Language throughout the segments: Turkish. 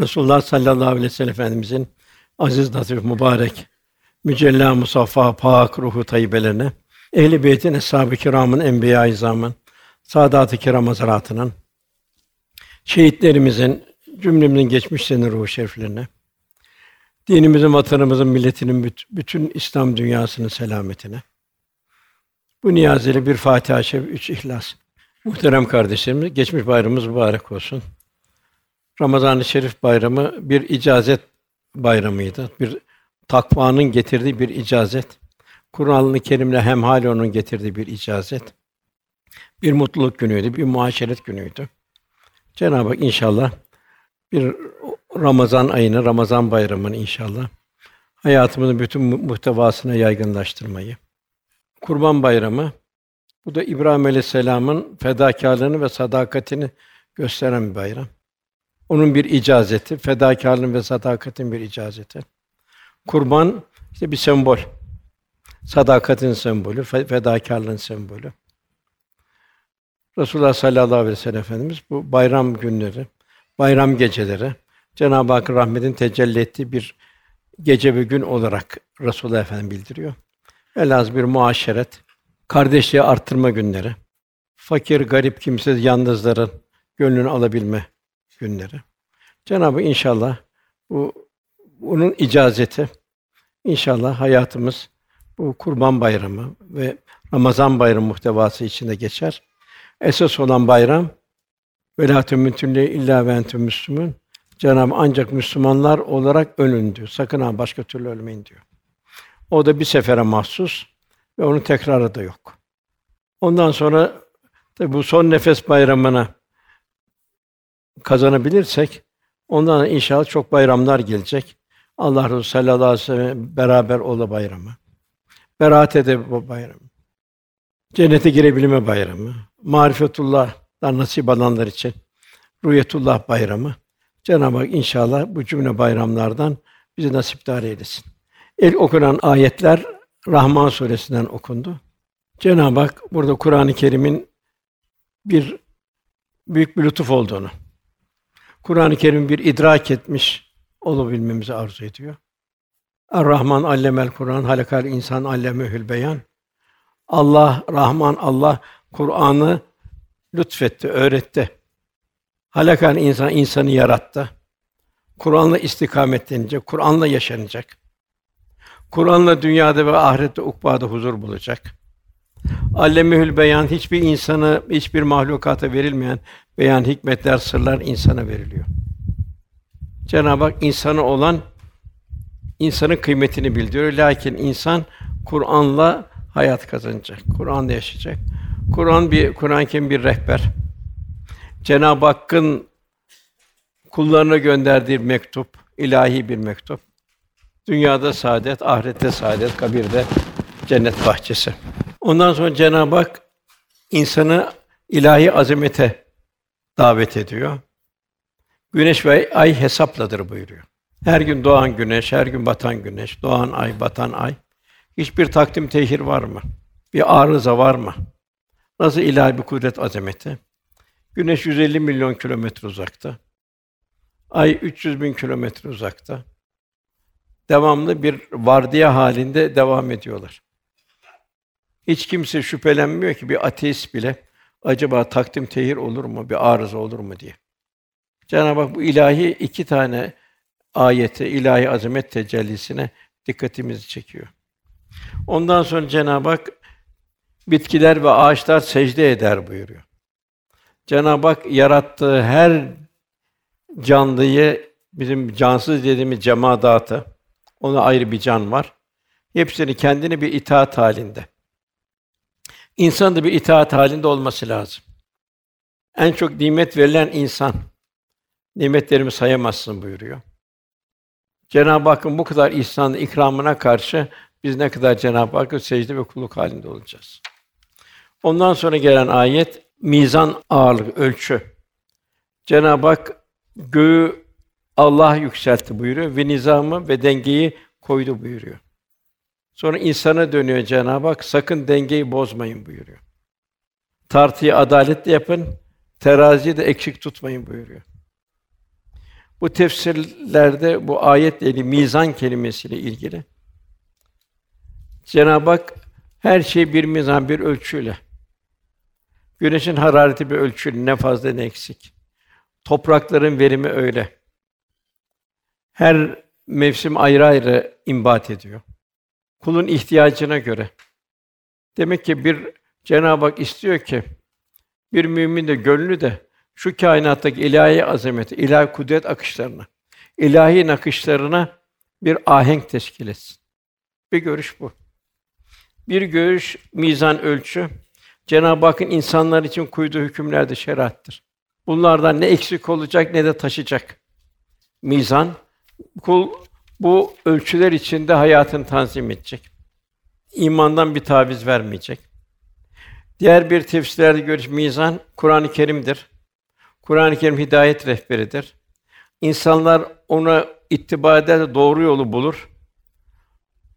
Resulullah sallallahu aleyhi ve sellem Efendimizin aziz, latif, mübarek, mücella, musaffa, pak ruhu tayyibelerine, ehl-i beytin, eshab-ı kiramın, enbiya-i izamın, saadat-ı kiram hazaratının, şehitlerimizin, cümlemizin geçmişlerinin ruhu şeriflerine, dinimizin, vatanımızın, milletinin bütün İslam dünyasının selametine. Bu niyazıyla bir Fatiha-i Şerif, üç İhlas. Muhterem kardeşlerimiz, geçmiş bayramımız mübarek olsun. Ramazan-ı Şerif bayramı bir icazet bayramıydı. Bir takvanın getirdiği bir icazet. Kur'an-ı Kerim'le hemhal onun getirdiği bir icazet. Bir mutluluk günüydü, bir muaşeret günüydü. Cenab-ı Hak inşallah bir Ramazan ayını, Ramazan bayramını inşallah hayatımızın bütün muhtevasına yaygınlaştırmayı. Kurban Bayramı bu da İbrahim Aleyhisselam'ın fedakarlığını ve sadakatini gösteren bir bayram. Onun bir icazeti, fedakarlığın ve sadakatin bir icazeti. Kurban işte bir sembol. Sadakatin sembolü, fedakarlığın sembolü. Resulullah sallallahu aleyhi ve sellem Efendimiz bu bayram günleri, bayram geceleri Cenab-ı Hakk'ın rahmetin tecelli ettiği bir gece ve gün olarak Resulullah Efendimiz bildiriyor. Velhâsıl bir muaşeret, kardeşliği arttırma günleri, fakir, garip, kimsesiz, yalnızların gönlünü alabilme günleri. Cenabı inşallah bu bunun icazeti inşallah hayatımız bu Kurban Bayramı ve Ramazan Bayramı muhtevası içinde geçer. Esas olan bayram velatü mütünle illa ve entüm müslümün. Cenab-ı ancak Müslümanlar olarak ölün diyor. Sakın ha başka türlü ölmeyin diyor. O da bir sefere mahsus ve onun tekrarı da yok. Ondan sonra tabi bu son nefes bayramına kazanabilirsek ondan inşallah çok bayramlar gelecek. Allah Resulü sallallahu aleyhi ve sellem beraber ola bayramı. Beraat ede bu bayramı. Cennete girebilme bayramı. Marifetullah'dan nasip alanlar için Rüyetullah bayramı. Cenab-ı Hak inşallah bu cümle bayramlardan bizi nasipdar eylesin. İlk okunan ayetler Rahman suresinden okundu. Cenab-ı Hak burada Kur'an-ı Kerim'in bir büyük bir lütuf olduğunu, Kur'an-ı Kerim bir idrak etmiş olabilmemizi arzu ediyor. Er-Rahman allemel Kur'an, halakal insan allemehül beyan. Allah Rahman Allah Kur'an'ı lütfetti, öğretti. Halakal insan insanı yarattı. Kur'an'la istikametlenecek, Kur'an'la yaşanacak. Kur'an'la dünyada ve ahirette ukbada huzur bulacak. Allemehül beyan hiçbir insana, hiçbir mahlukata verilmeyen beyan hikmetler, sırlar insana veriliyor. Cenab-ı Hak insanı olan insanın kıymetini bildiriyor. Lakin insan Kur'an'la hayat kazanacak. Kur'an'la yaşayacak. Kur'an bir Kur'an kim bir rehber. Cenab-ı Hakk'ın kullarına gönderdiği mektup, ilahi bir mektup. Dünyada saadet, ahirette saadet, kabirde cennet bahçesi. Ondan sonra Cenab-ı Hak insanı ilahi azamete davet ediyor. Güneş ve ay hesapladır buyuruyor. Her gün doğan güneş, her gün batan güneş, doğan ay, batan ay. Hiçbir takdim tehir var mı? Bir arıza var mı? Nasıl ilahi bir kudret azameti? Güneş 150 milyon kilometre uzakta. Ay 300 bin kilometre uzakta devamlı bir vardiya halinde devam ediyorlar. Hiç kimse şüphelenmiyor ki bir ateist bile acaba takdim tehir olur mu, bir arıza olur mu diye. Cenab-ı Hak bu ilahi iki tane ayete, ilahi azamet tecellisine dikkatimizi çekiyor. Ondan sonra Cenab-ı Hak bitkiler ve ağaçlar secde eder buyuruyor. Cenab-ı Hak yarattığı her canlıyı bizim cansız dediğimiz cemaatı ona ayrı bir can var. Hepsini kendini bir itaat halinde. İnsan da bir itaat halinde olması lazım. En çok nimet verilen insan. Nimetlerimi sayamazsın buyuruyor. Cenab-ı Hakk'ın bu kadar ihsan ikramına karşı biz ne kadar Cenab-ı Hakk'a secde ve kulluk halinde olacağız. Ondan sonra gelen ayet mizan ağırlık ölçü. Cenab-ı Hak göğü Allah yükseltti buyuruyor ve nizamı ve dengeyi koydu buyuruyor. Sonra insana dönüyor Cenab-ı Hak, sakın dengeyi bozmayın buyuruyor. Tartıyı adaletle yapın, teraziyi de eksik tutmayın buyuruyor. Bu tefsirlerde bu ayetle ilgili mizan kelimesiyle ilgili Cenab-ı Hak her şey bir mizan, bir ölçüyle. Güneşin harareti bir ölçüyle, ne fazla ne eksik. Toprakların verimi öyle. Her mevsim ayrı ayrı imbat ediyor. Kulun ihtiyacına göre. Demek ki bir Cenab-ı Hak istiyor ki bir mümin de gönlü de şu kainattaki ilahi azameti, ilahi kudret akışlarına, ilahi nakışlarına bir ahenk teşkil etsin. Bir görüş bu. Bir görüş mizan ölçü. Cenab-ı Hakk'ın insanlar için koyduğu hükümler de şeriattır. Bunlardan ne eksik olacak ne de taşıyacak. Mizan kul bu ölçüler içinde hayatını tanzim edecek. İmandan bir taviz vermeyecek. Diğer bir tefsirlerde görüş mizan Kur'an-ı Kerim'dir. Kur'an-ı Kerim hidayet rehberidir. İnsanlar ona ittiba eder de doğru yolu bulur.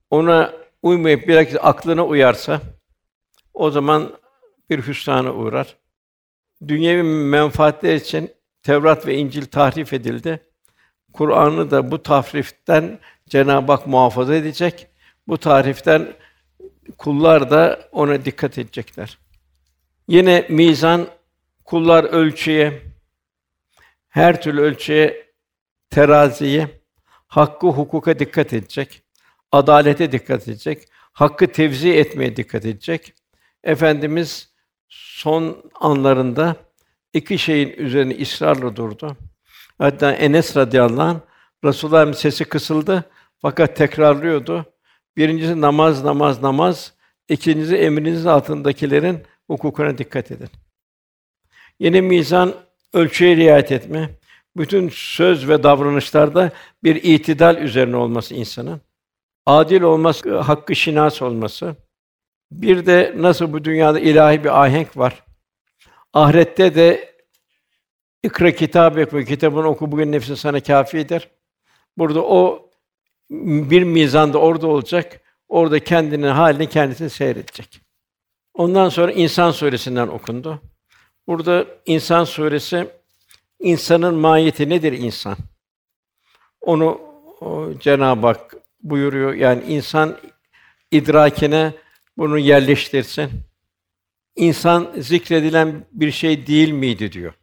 Ona uymayıp bilakis aklına uyarsa o zaman bir hüsrana uğrar. Dünyevi menfaatler için Tevrat ve İncil tahrif edildi. Kur'an'ı da bu tahriften Cenab-ı Hak muhafaza edecek. Bu tahriften kullar da ona dikkat edecekler. Yine mizan kullar ölçüye her türlü ölçüye teraziye hakkı hukuka dikkat edecek. Adalete dikkat edecek. Hakkı tevzi etmeye dikkat edecek. Efendimiz son anlarında iki şeyin üzerine ısrarla durdu. Hatta Enes radıyallahu anh Resulullah'ın sesi kısıldı fakat tekrarlıyordu. Birincisi namaz, namaz, namaz. İkincisi emrinizin altındakilerin hukukuna dikkat edin. Yine mizan ölçüye riayet etme. Bütün söz ve davranışlarda bir itidal üzerine olması insanın. Adil olması, hakkı şinas olması. Bir de nasıl bu dünyada ilahi bir ahenk var. Ahirette de ikra kitabı ve kitabını oku bugün nefsin sana kâfidir. Burada o bir mizanda orada olacak. Orada kendinin halini kendisini seyredecek. Ondan sonra İnsan suresinden okundu. Burada İnsan suresi insanın mahiyeti nedir insan? Onu Cenab-ı Hak buyuruyor. Yani insan idrakine bunu yerleştirsin. İnsan zikredilen bir şey değil miydi diyor.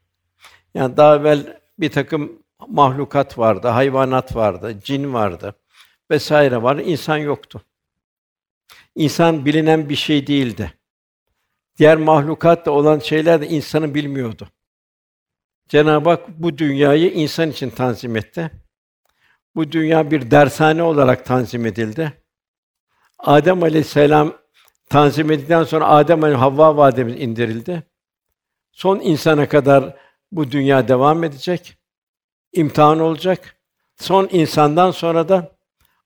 Yani daha evvel bir takım mahlukat vardı, hayvanat vardı, cin vardı vesaire var. İnsan yoktu. İnsan bilinen bir şey değildi. Diğer mahlukatta olan şeyler de insanı bilmiyordu. Cenab-ı Hak bu dünyayı insan için tanzim etti. Bu dünya bir dershane olarak tanzim edildi. Adem Aleyhisselam tanzim edildikten sonra Adem Aleyhisselam Havva vademiz indirildi. Son insana kadar bu dünya devam edecek. İmtihan olacak. Son insandan sonra da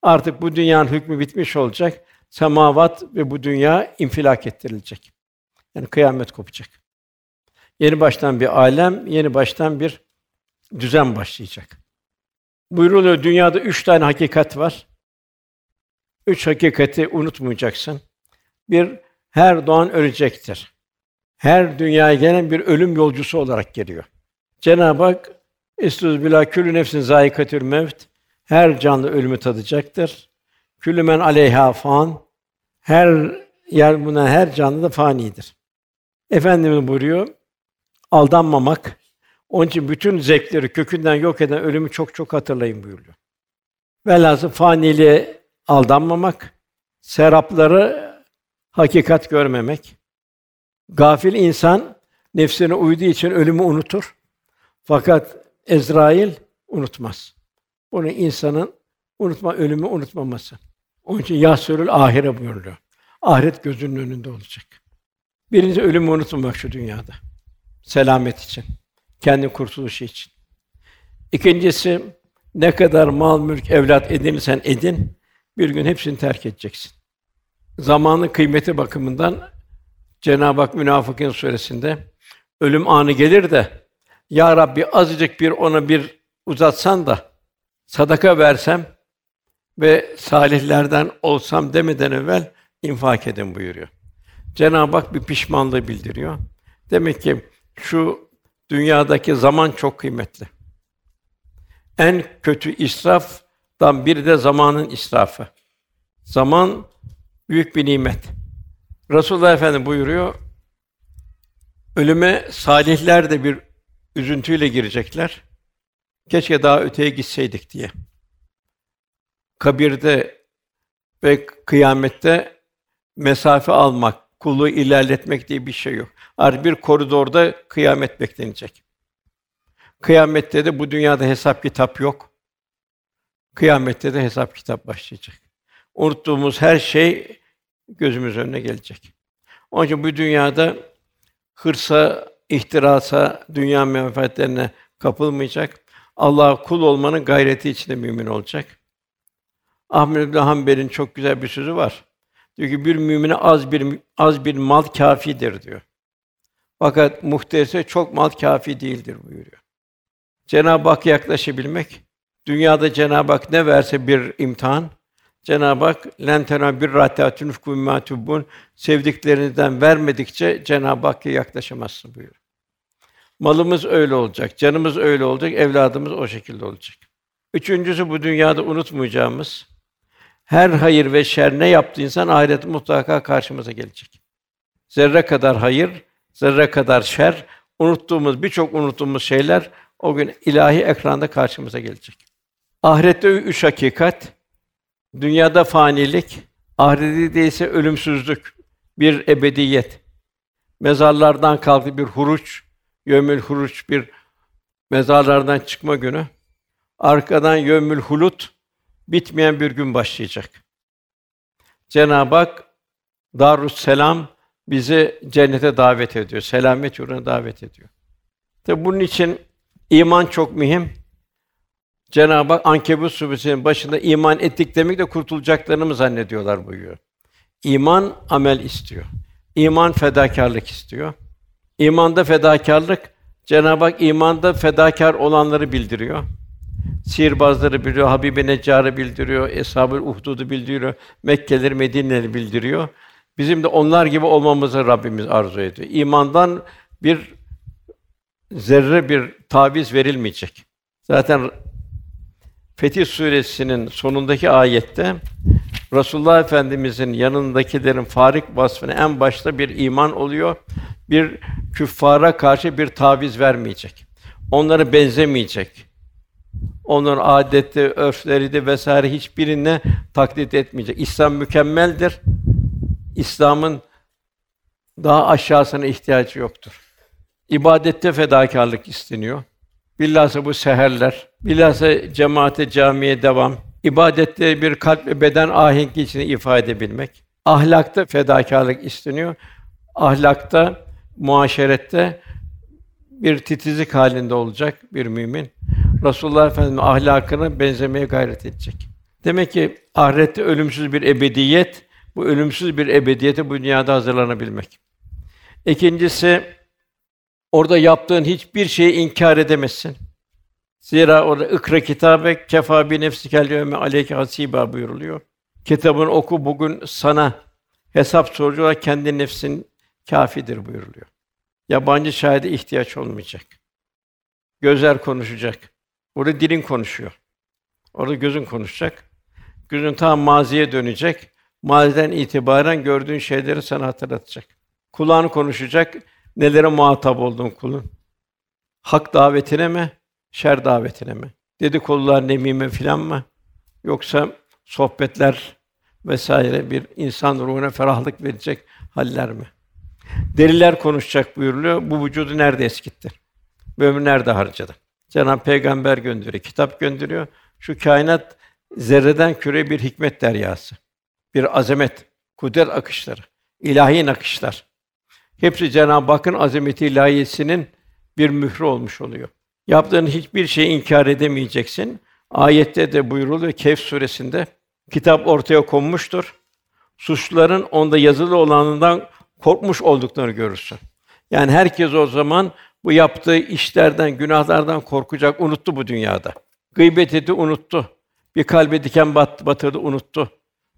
artık bu dünyanın hükmü bitmiş olacak. Semavat ve bu dünya infilak ettirilecek. Yani kıyamet kopacak. Yeni baştan bir alem, yeni baştan bir düzen başlayacak. Buyuruluyor dünyada üç tane hakikat var. Üç hakikati unutmayacaksın. Bir, her doğan ölecektir. Her dünyaya gelen bir ölüm yolcusu olarak geliyor. Cenab-ı Hak Estuz bila külü nefsin zayikatül mevt. Her canlı ölümü tadacaktır. Külü men aleyha fan. Her yer buna her canlı da fanidir. Efendimiz buyuruyor, aldanmamak, onun için bütün zevkleri kökünden yok eden ölümü çok çok hatırlayın buyuruyor. Velhâsıl faniliğe aldanmamak, serapları hakikat görmemek. Gafil insan nefsine uyduğu için ölümü unutur. Fakat Ezrail unutmaz. Bunu insanın unutma ölümü unutmaması. Onun için yasürül ahire buyuruyor. Ahiret gözünün önünde olacak. Birinci ölümü unutmamak şu dünyada. Selamet için, kendi kurtuluşu için. İkincisi ne kadar mal, mülk, evlat edinirsen edin, bir gün hepsini terk edeceksin. Zamanın kıymeti bakımından Cenab-ı Hak Münafıkın suresinde ölüm anı gelir de ya Rabbi azıcık bir ona bir uzatsan da sadaka versem ve salihlerden olsam demeden evvel infak edin buyuruyor. Cenab-ı Hak bir pişmanlığı bildiriyor. Demek ki şu dünyadaki zaman çok kıymetli. En kötü israftan biri de zamanın israfı. Zaman büyük bir nimet. Resulullah Efendimiz buyuruyor, ölüme salihler de bir üzüntüyle girecekler. Keşke daha öteye gitseydik diye. Kabirde ve kıyamette mesafe almak, kulluğu ilerletmek diye bir şey yok. Artık bir koridorda kıyamet beklenecek. Kıyamette de bu dünyada hesap kitap yok. Kıyamette de hesap kitap başlayacak. Unuttuğumuz her şey gözümüz önüne gelecek. Onun için bu dünyada hırsa, ihtirasa, dünya menfaatlerine kapılmayacak. Allah'a kul olmanın gayreti içinde mümin olacak. Ahmed bin Hanbel'in çok güzel bir sözü var. Diyor ki bir mümine az bir az bir mal kafidir diyor. Fakat muhtese çok mal kafi değildir buyuruyor. Cenab-ı Hakk'a yaklaşabilmek, dünyada Cenab-ı Hak ne verse bir imtihan, Cenab-ı Hak lentena bir rahatun fkumatubun sevdiklerinizden vermedikçe Cenab-ı Hakk'a yaklaşamazsın buyuruyor. Malımız öyle olacak, canımız öyle olacak, evladımız o şekilde olacak. Üçüncüsü bu dünyada unutmayacağımız her hayır ve şer ne yaptı insan ahiret mutlaka karşımıza gelecek. Zerre kadar hayır, zerre kadar şer, unuttuğumuz birçok unuttuğumuz şeyler o gün ilahi ekranda karşımıza gelecek. Ahirette üç hakikat, dünyada fanilik, ahirette ise ölümsüzlük, bir ebediyet. Mezarlardan kalktı bir huruç, yömül huruç bir mezarlardan çıkma günü. Arkadan yömül hulut bitmeyen bir gün başlayacak. Cenab-ı Hak Darus Selam bizi cennete davet ediyor. Selamet yurduna davet ediyor. Tabi bunun için iman çok mühim. Cenab-ı Hak Ankebut suresinin başında iman ettik demek de kurtulacaklarını mı zannediyorlar buyuruyor. İman amel istiyor. İman fedakarlık istiyor. İmanda fedakarlık Cenab-ı Hak imanda fedakar olanları bildiriyor. Sihirbazları bildiriyor, Habibi Neccar'ı bildiriyor, Eshab-ı Uhdud'u bildiriyor, Mekkeleri, Medine'leri bildiriyor. Bizim de onlar gibi olmamızı Rabbimiz arzu ediyor. İmandan bir zerre bir taviz verilmeyecek. Zaten Fetih Suresinin sonundaki ayette Resulullah Efendimizin yanındakilerin farik vasfını en başta bir iman oluyor. Bir küffara karşı bir taviz vermeyecek. Onlara benzemeyecek. Onların adeti, örfleri de vesaire hiçbirine taklit etmeyecek. İslam mükemmeldir. İslam'ın daha aşağısına ihtiyacı yoktur. İbadette fedakarlık isteniyor. Bilhassa bu seherler, bilhassa cemaate, camiye devam, ibadette bir kalp ve beden ahengi içinde ifade edebilmek. Ahlakta fedakarlık isteniyor. Ahlakta, muaşerette bir titizlik halinde olacak bir mümin. Resulullah Efendimiz ahlakına benzemeye gayret edecek. Demek ki ahirette ölümsüz bir ebediyet, bu ölümsüz bir ebediyete bu dünyada hazırlanabilmek. İkincisi orada yaptığın hiçbir şeyi inkar edemezsin. Zira orada ikra kitabe kefa bi nefsikel yevme aleyke hasiba buyuruluyor. Kitabını oku bugün sana hesap sorucu kendi nefsin kafidir buyuruluyor. Yabancı şahide ihtiyaç olmayacak. Gözler konuşacak. Orada dilin konuşuyor. Orada gözün konuşacak. Gözün tam maziye dönecek. Maziden itibaren gördüğün şeyleri sana hatırlatacak. Kulağın konuşacak. Nelere muhatap olduğun kulun. Hak davetine mi, şer davetine mi? Dedikodular, nemime filan mı? Yoksa sohbetler vesaire bir insan ruhuna ferahlık verecek haller mi? Deliler konuşacak buyuruluyor. Bu vücudu nerede eskitti? Bu ömrü nerede harcadı? Cenab-ı Peygamber gönderiyor, kitap gönderiyor. Şu kainat zerreden küre bir hikmet deryası. Bir azamet, kudret akışları, ilahi nakışlar. Hepsi Cenab-ı Hakk'ın azameti ilahiyesinin bir mührü olmuş oluyor. Yaptığın hiçbir şeyi inkar edemeyeceksin. Ayette de buyuruluyor Kehf suresinde kitap ortaya konmuştur. Suçluların onda yazılı olanından korkmuş olduklarını görürsün. Yani herkes o zaman bu yaptığı işlerden, günahlardan korkacak, unuttu bu dünyada. Gıybet etti, unuttu. Bir kalbe diken bat, batırdı, unuttu.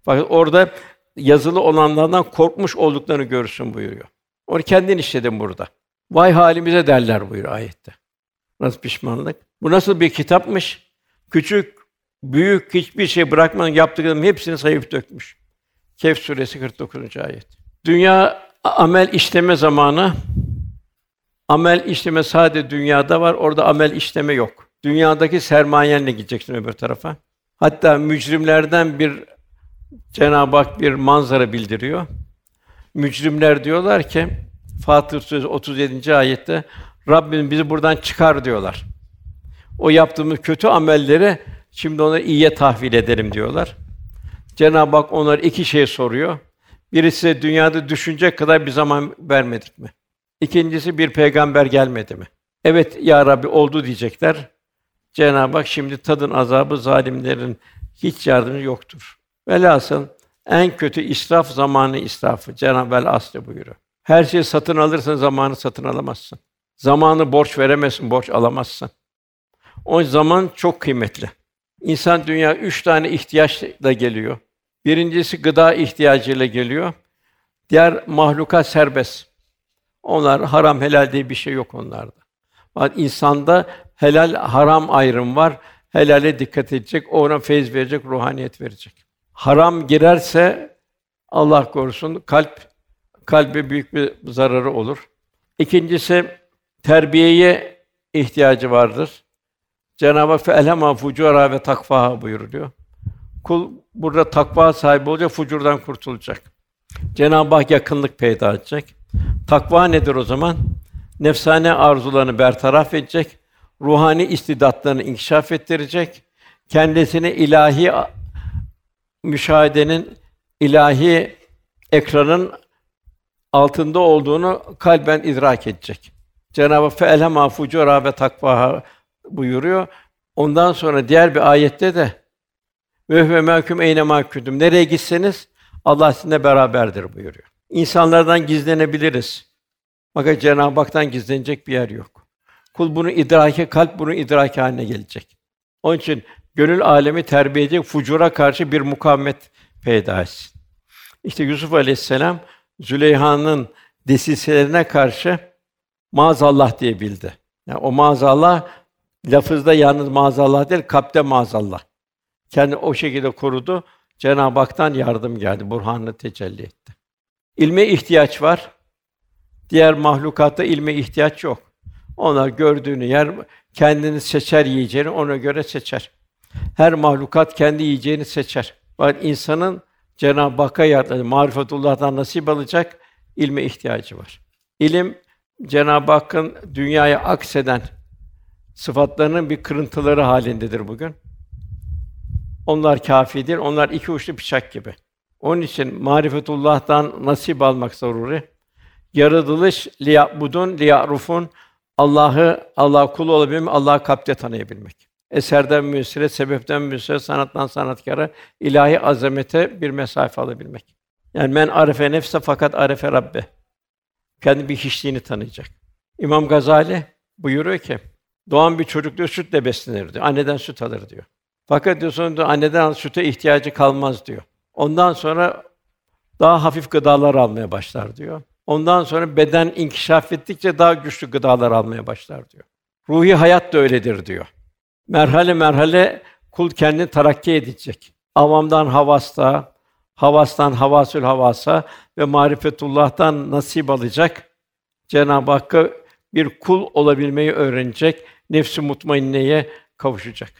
Fakat orada yazılı olanlardan korkmuş olduklarını görürsün buyuruyor. Onu kendin işledin burada. Vay halimize derler buyuruyor ayette. Nasıl pişmanlık? Bu nasıl bir kitapmış? Küçük, büyük hiçbir şey bırakmadan yaptıklarının hepsini sayıp dökmüş. Kehf suresi 49. ayet. Dünya amel işleme zamanı. Amel işleme sadece dünyada var. Orada amel işleme yok. Dünyadaki sermayenle gideceksin öbür tarafa. Hatta mücrimlerden bir Cenab-ı Hak bir manzara bildiriyor. Mücrimler diyorlar ki Fatır Suresi 37. ayette Rabbim bizi buradan çıkar diyorlar. O yaptığımız kötü amelleri şimdi onları iyiye tahvil edelim diyorlar. Cenab-ı Hak onlara iki şey soruyor. Birisi dünyada düşünecek kadar bir zaman vermedik mi? İkincisi bir peygamber gelmedi mi? Evet ya Rabbi oldu diyecekler. Cenab-ı Hak şimdi tadın azabı zalimlerin hiç yardımı yoktur. Velhasıl en kötü israf zamanı israfı. Cenab-ı Hak aslı buyuruyor. Her şeyi satın alırsan zamanı satın alamazsın. Zamanı borç veremezsin, borç alamazsın. O zaman çok kıymetli. İnsan dünya üç tane ihtiyaçla geliyor. Birincisi gıda ihtiyacıyla geliyor. Diğer mahlukat serbest. Onlar haram helal diye bir şey yok onlarda. Fakat insanda helal haram ayrım var. Helale dikkat edecek, ona feyz verecek, ruhaniyet verecek. Haram girerse Allah korusun kalp kalbe büyük bir zararı olur. İkincisi terbiyeye ihtiyacı vardır. Cenab-ı Hak felhema fucura ve takvaha buyuruyor. Kul burada takva sahibi olacak, fucurdan kurtulacak. Cenab-ı Hak yakınlık peyda edecek. Takva nedir o zaman? Nefsane arzularını bertaraf edecek, ruhani istidatlarını inkişaf ettirecek, kendisini ilahi müşahedenin ilahi ekranın altında olduğunu kalben idrak edecek. Cenab-ı Hak fe'elhema fucura ve takvaha buyuruyor. Ondan sonra diğer bir ayette de ve ve mahkum eyne mahkum. Nereye gitseniz Allah sizinle beraberdir buyuruyor. İnsanlardan gizlenebiliriz. Fakat Cenab-ı Hak'tan gizlenecek bir yer yok. Kul bunu idrake, kalp bunu idraki haline gelecek. Onun için gönül alemi terbiye edecek, fucura karşı bir mukavemet peyda etsin. İşte Yusuf Aleyhisselam Züleyha'nın desiselerine karşı maazallah diye bildi. Yani o maazallah lafızda yalnız maazallah değil, kalpte maazallah. Kendi o şekilde korudu. Cenab-ı Hak'tan yardım geldi, burhanını tecelli etti. İlme ihtiyaç var. Diğer mahlukatta ilme ihtiyaç yok. Onlar gördüğünü yer kendini seçer yiyeceğini ona göre seçer. Her mahlukat kendi yiyeceğini seçer. Bak insanın Cenab-ı Hakk'a yardım, marifetullah'tan nasip alacak ilme ihtiyacı var. İlim Cenab-ı Hakk'ın dünyaya akseden sıfatlarının bir kırıntıları halindedir bugün. Onlar kâfidir. Onlar iki uçlu bıçak gibi. Onun için marifetullah'tan nasip almak zaruri. Yaratılış liyabudun liyarufun Allah'ı Allah kulu olabilmek, Allah'ı kalpte tanıyabilmek. Eserden müsire, sebepten müsire, sanattan sanatkara ilahi azamete bir mesafe alabilmek. Yani men arefe nefse fakat arefe Rabbe. Kendi bir hiçliğini tanıyacak. İmam Gazali buyuruyor ki, doğan bir çocuk diyor sütle beslenir diyor. Anneden süt alır diyor. Fakat diyor sonra diyor, anneden süte ihtiyacı kalmaz diyor. Ondan sonra daha hafif gıdalar almaya başlar diyor. Ondan sonra beden inkişaf ettikçe daha güçlü gıdalar almaya başlar diyor. Ruhi hayat da öyledir diyor. Merhale merhale kul kendini tarakki edecek. Avamdan havasta, havastan havasül havasa ve marifetullah'tan nasip alacak. Cenab-ı Hakk'a bir kul olabilmeyi öğrenecek, nefsi mutmainneye kavuşacak.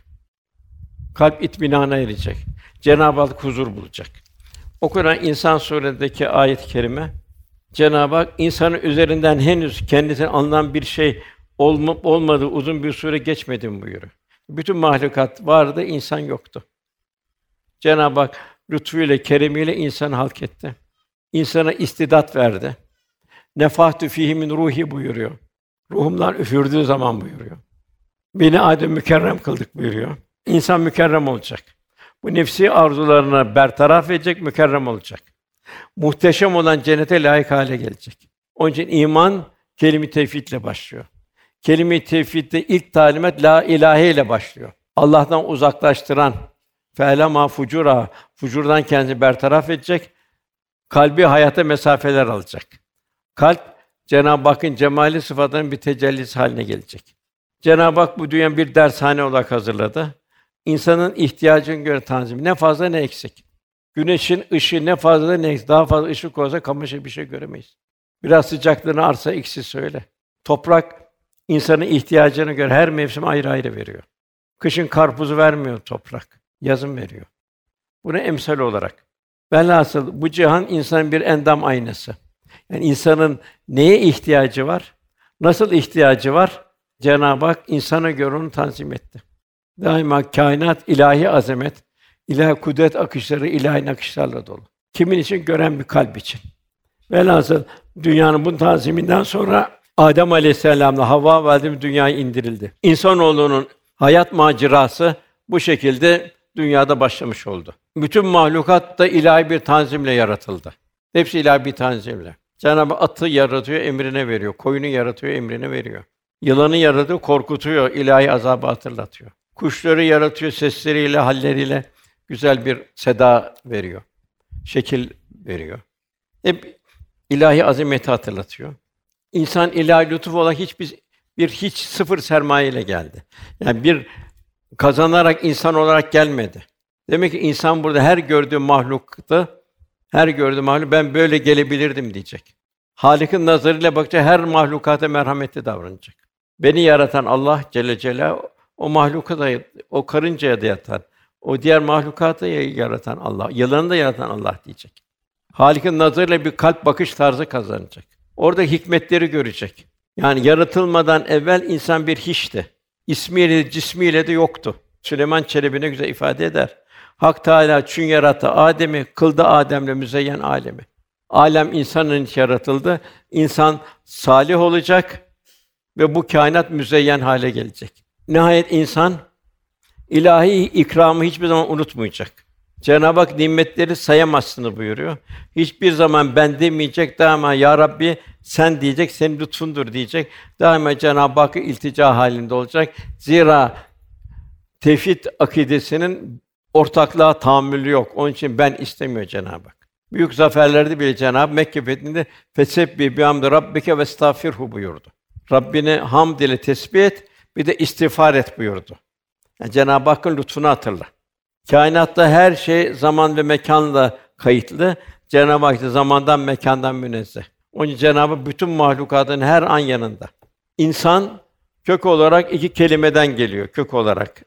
Kalp itminana erecek. Cenab-ı Hak huzur bulacak. Okunan İnsan Sûresindeki ayet-i kerime Cenab-ı Hak insanın üzerinden henüz kendisine alınan bir şey olma, olmadığı uzun bir süre geçmedi buyuruyor. Bütün mahlukat vardı, insan yoktu. Cenab-ı Hak lütfuyla, keremiyle insan halk etti. İnsana istidat verdi. Nefahtü fihi min ruhi buyuruyor. Ruhumdan üfürdüğü zaman buyuruyor. Beni Adem mükerrem kıldık buyuruyor. İnsan mükerrem olacak. Bu nefsi arzularına bertaraf edecek, mükerrem olacak. Muhteşem olan cennete layık hale gelecek. Onun için iman kelime tevhidle başlıyor. Kelime-i tevhidde ilk talimat la ilahe ile başlıyor. Allah'tan uzaklaştıran fe'lema fucura fucurdan kendini bertaraf edecek. Kalbi hayata mesafeler alacak. Kalp Cenab-ı Hakk'ın cemali sıfatının bir tecellisi haline gelecek. Cenab-ı Hak bu dünya bir dershane olarak hazırladı. insanın ihtiyacına göre tanzim. Ne fazla ne eksik. Güneşin ışığı ne fazla ne eksik. Daha fazla ışık olsa kamışı bir şey göremeyiz. Biraz sıcaklığını arsa eksi söyle. Toprak insanın ihtiyacına göre her mevsim ayrı ayrı veriyor. Kışın karpuzu vermiyor toprak, yazın veriyor. Bunu emsal olarak. Velhasıl bu cihan insanın bir endam aynası. Yani insanın neye ihtiyacı var? Nasıl ihtiyacı var? Cenab-ı Hak insana göre onu tanzim etti. Daima kainat ilahi azamet, ilahi kudret akışları ilahi nakışlarla dolu. Kimin için? Gören bir kalp için. Velhasıl dünyanın bu tanziminden sonra Adem Aleyhisselam'la Havva validemiz dünyaya indirildi. İnsanoğlunun hayat macerası bu şekilde dünyada başlamış oldu. Bütün mahlukat da ilahi bir tanzimle yaratıldı. Hepsi ilahi bir tanzimle. Cenab-ı atı yaratıyor, emrine veriyor. Koyunu yaratıyor, emrine veriyor. Yılanı yaratıyor, korkutuyor, ilahi azabı hatırlatıyor. Kuşları yaratıyor, sesleriyle, halleriyle güzel bir seda veriyor. Şekil veriyor. Hep ilahi azameti hatırlatıyor. İnsan ilahi lütuf olarak hiçbir bir hiç sıfır sermaye ile geldi. Yani bir kazanarak insan olarak gelmedi. Demek ki insan burada her gördüğü mahlukta her gördüğü mahluk ben böyle gelebilirdim diyecek. Halik'in nazarıyla bakacak her mahlukata merhametli davranacak. Beni yaratan Allah Celle Celaluhu o mahluka da o karıncaya da yatan, o diğer mahlukatı yaratan Allah, yılanı da yaratan Allah diyecek. Halik'in nazarıyla bir kalp bakış tarzı kazanacak. Orada hikmetleri görecek. Yani yaratılmadan evvel insan bir hiçti. İsmiyle, cismiyle de yoktu. Süleyman Çelebi ne güzel ifade eder. Hak Teâlâ çün yarattı Adem'i, kıldı Adem'le müzeyyen alemi. Alem insanın için yaratıldı. İnsan salih olacak ve bu kainat müzeyyen hale gelecek. Nihayet insan ilahi ikramı hiçbir zaman unutmayacak. Cenab-ı Hak nimetleri sayamazsınız buyuruyor. Hiçbir zaman ben demeyecek, daima ya Rabbi sen diyecek, senin lütfundur diyecek. Daima Cenab-ı Hakk'a iltica halinde olacak. Zira tevhid akidesinin ortaklığa tahammülü yok. Onun için ben istemiyor Cenab-ı Hak. Büyük zaferlerde bile Cenab-ı Mekke fethinde fesebbi bi hamdi rabbike ve estağfirhu buyurdu. Rabbini hamd ile tesbih et, bir de istiğfar et buyurdu. Yani Cenab-ı Hakk'ın lütfunu hatırla. Kainatta her şey zaman ve mekanla kayıtlı. Cenab-ı Hak da zamandan, mekandan münezzeh. Onun için Cenab-ı bütün mahlukatın her an yanında. İnsan kök olarak iki kelimeden geliyor kök olarak.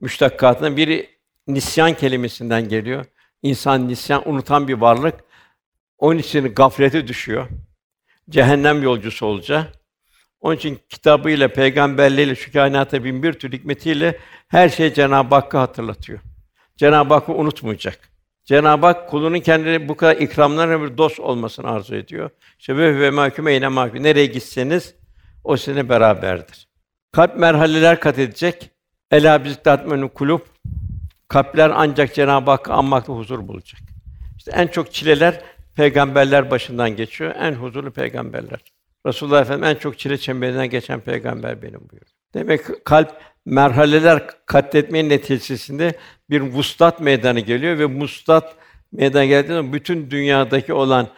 Müştakkatından biri nisyan kelimesinden geliyor. İnsan nisyan unutan bir varlık. Onun için gaflete düşüyor. Cehennem yolcusu olacak. Onun için kitabıyla, peygamberliğiyle, şu kainata bin bir tür hikmetiyle her şey Cenab-ı Hakk'ı hatırlatıyor. Cenab-ı Hakk'ı unutmayacak. Cenab-ı Hak kulunun kendine bu kadar ikramlarla bir dost olmasını arzu ediyor. İşte ve ve mahkume yine mahkum. Nereye gitseniz o sizinle beraberdir. Kalp merhaleler kat edecek. Ela bizdatmenü kulub. Kalpler ancak Cenab-ı Hakk'ı anmakta huzur bulacak. İşte en çok çileler peygamberler başından geçiyor. En huzurlu peygamberler. Resulullah Efendimiz en çok çile çemberinden geçen peygamber benim buyuruyor. Demek kalp merhaleler katletmenin neticesinde bir vuslat meydanı geliyor ve vuslat meydana geldiğinde zaman bütün dünyadaki olan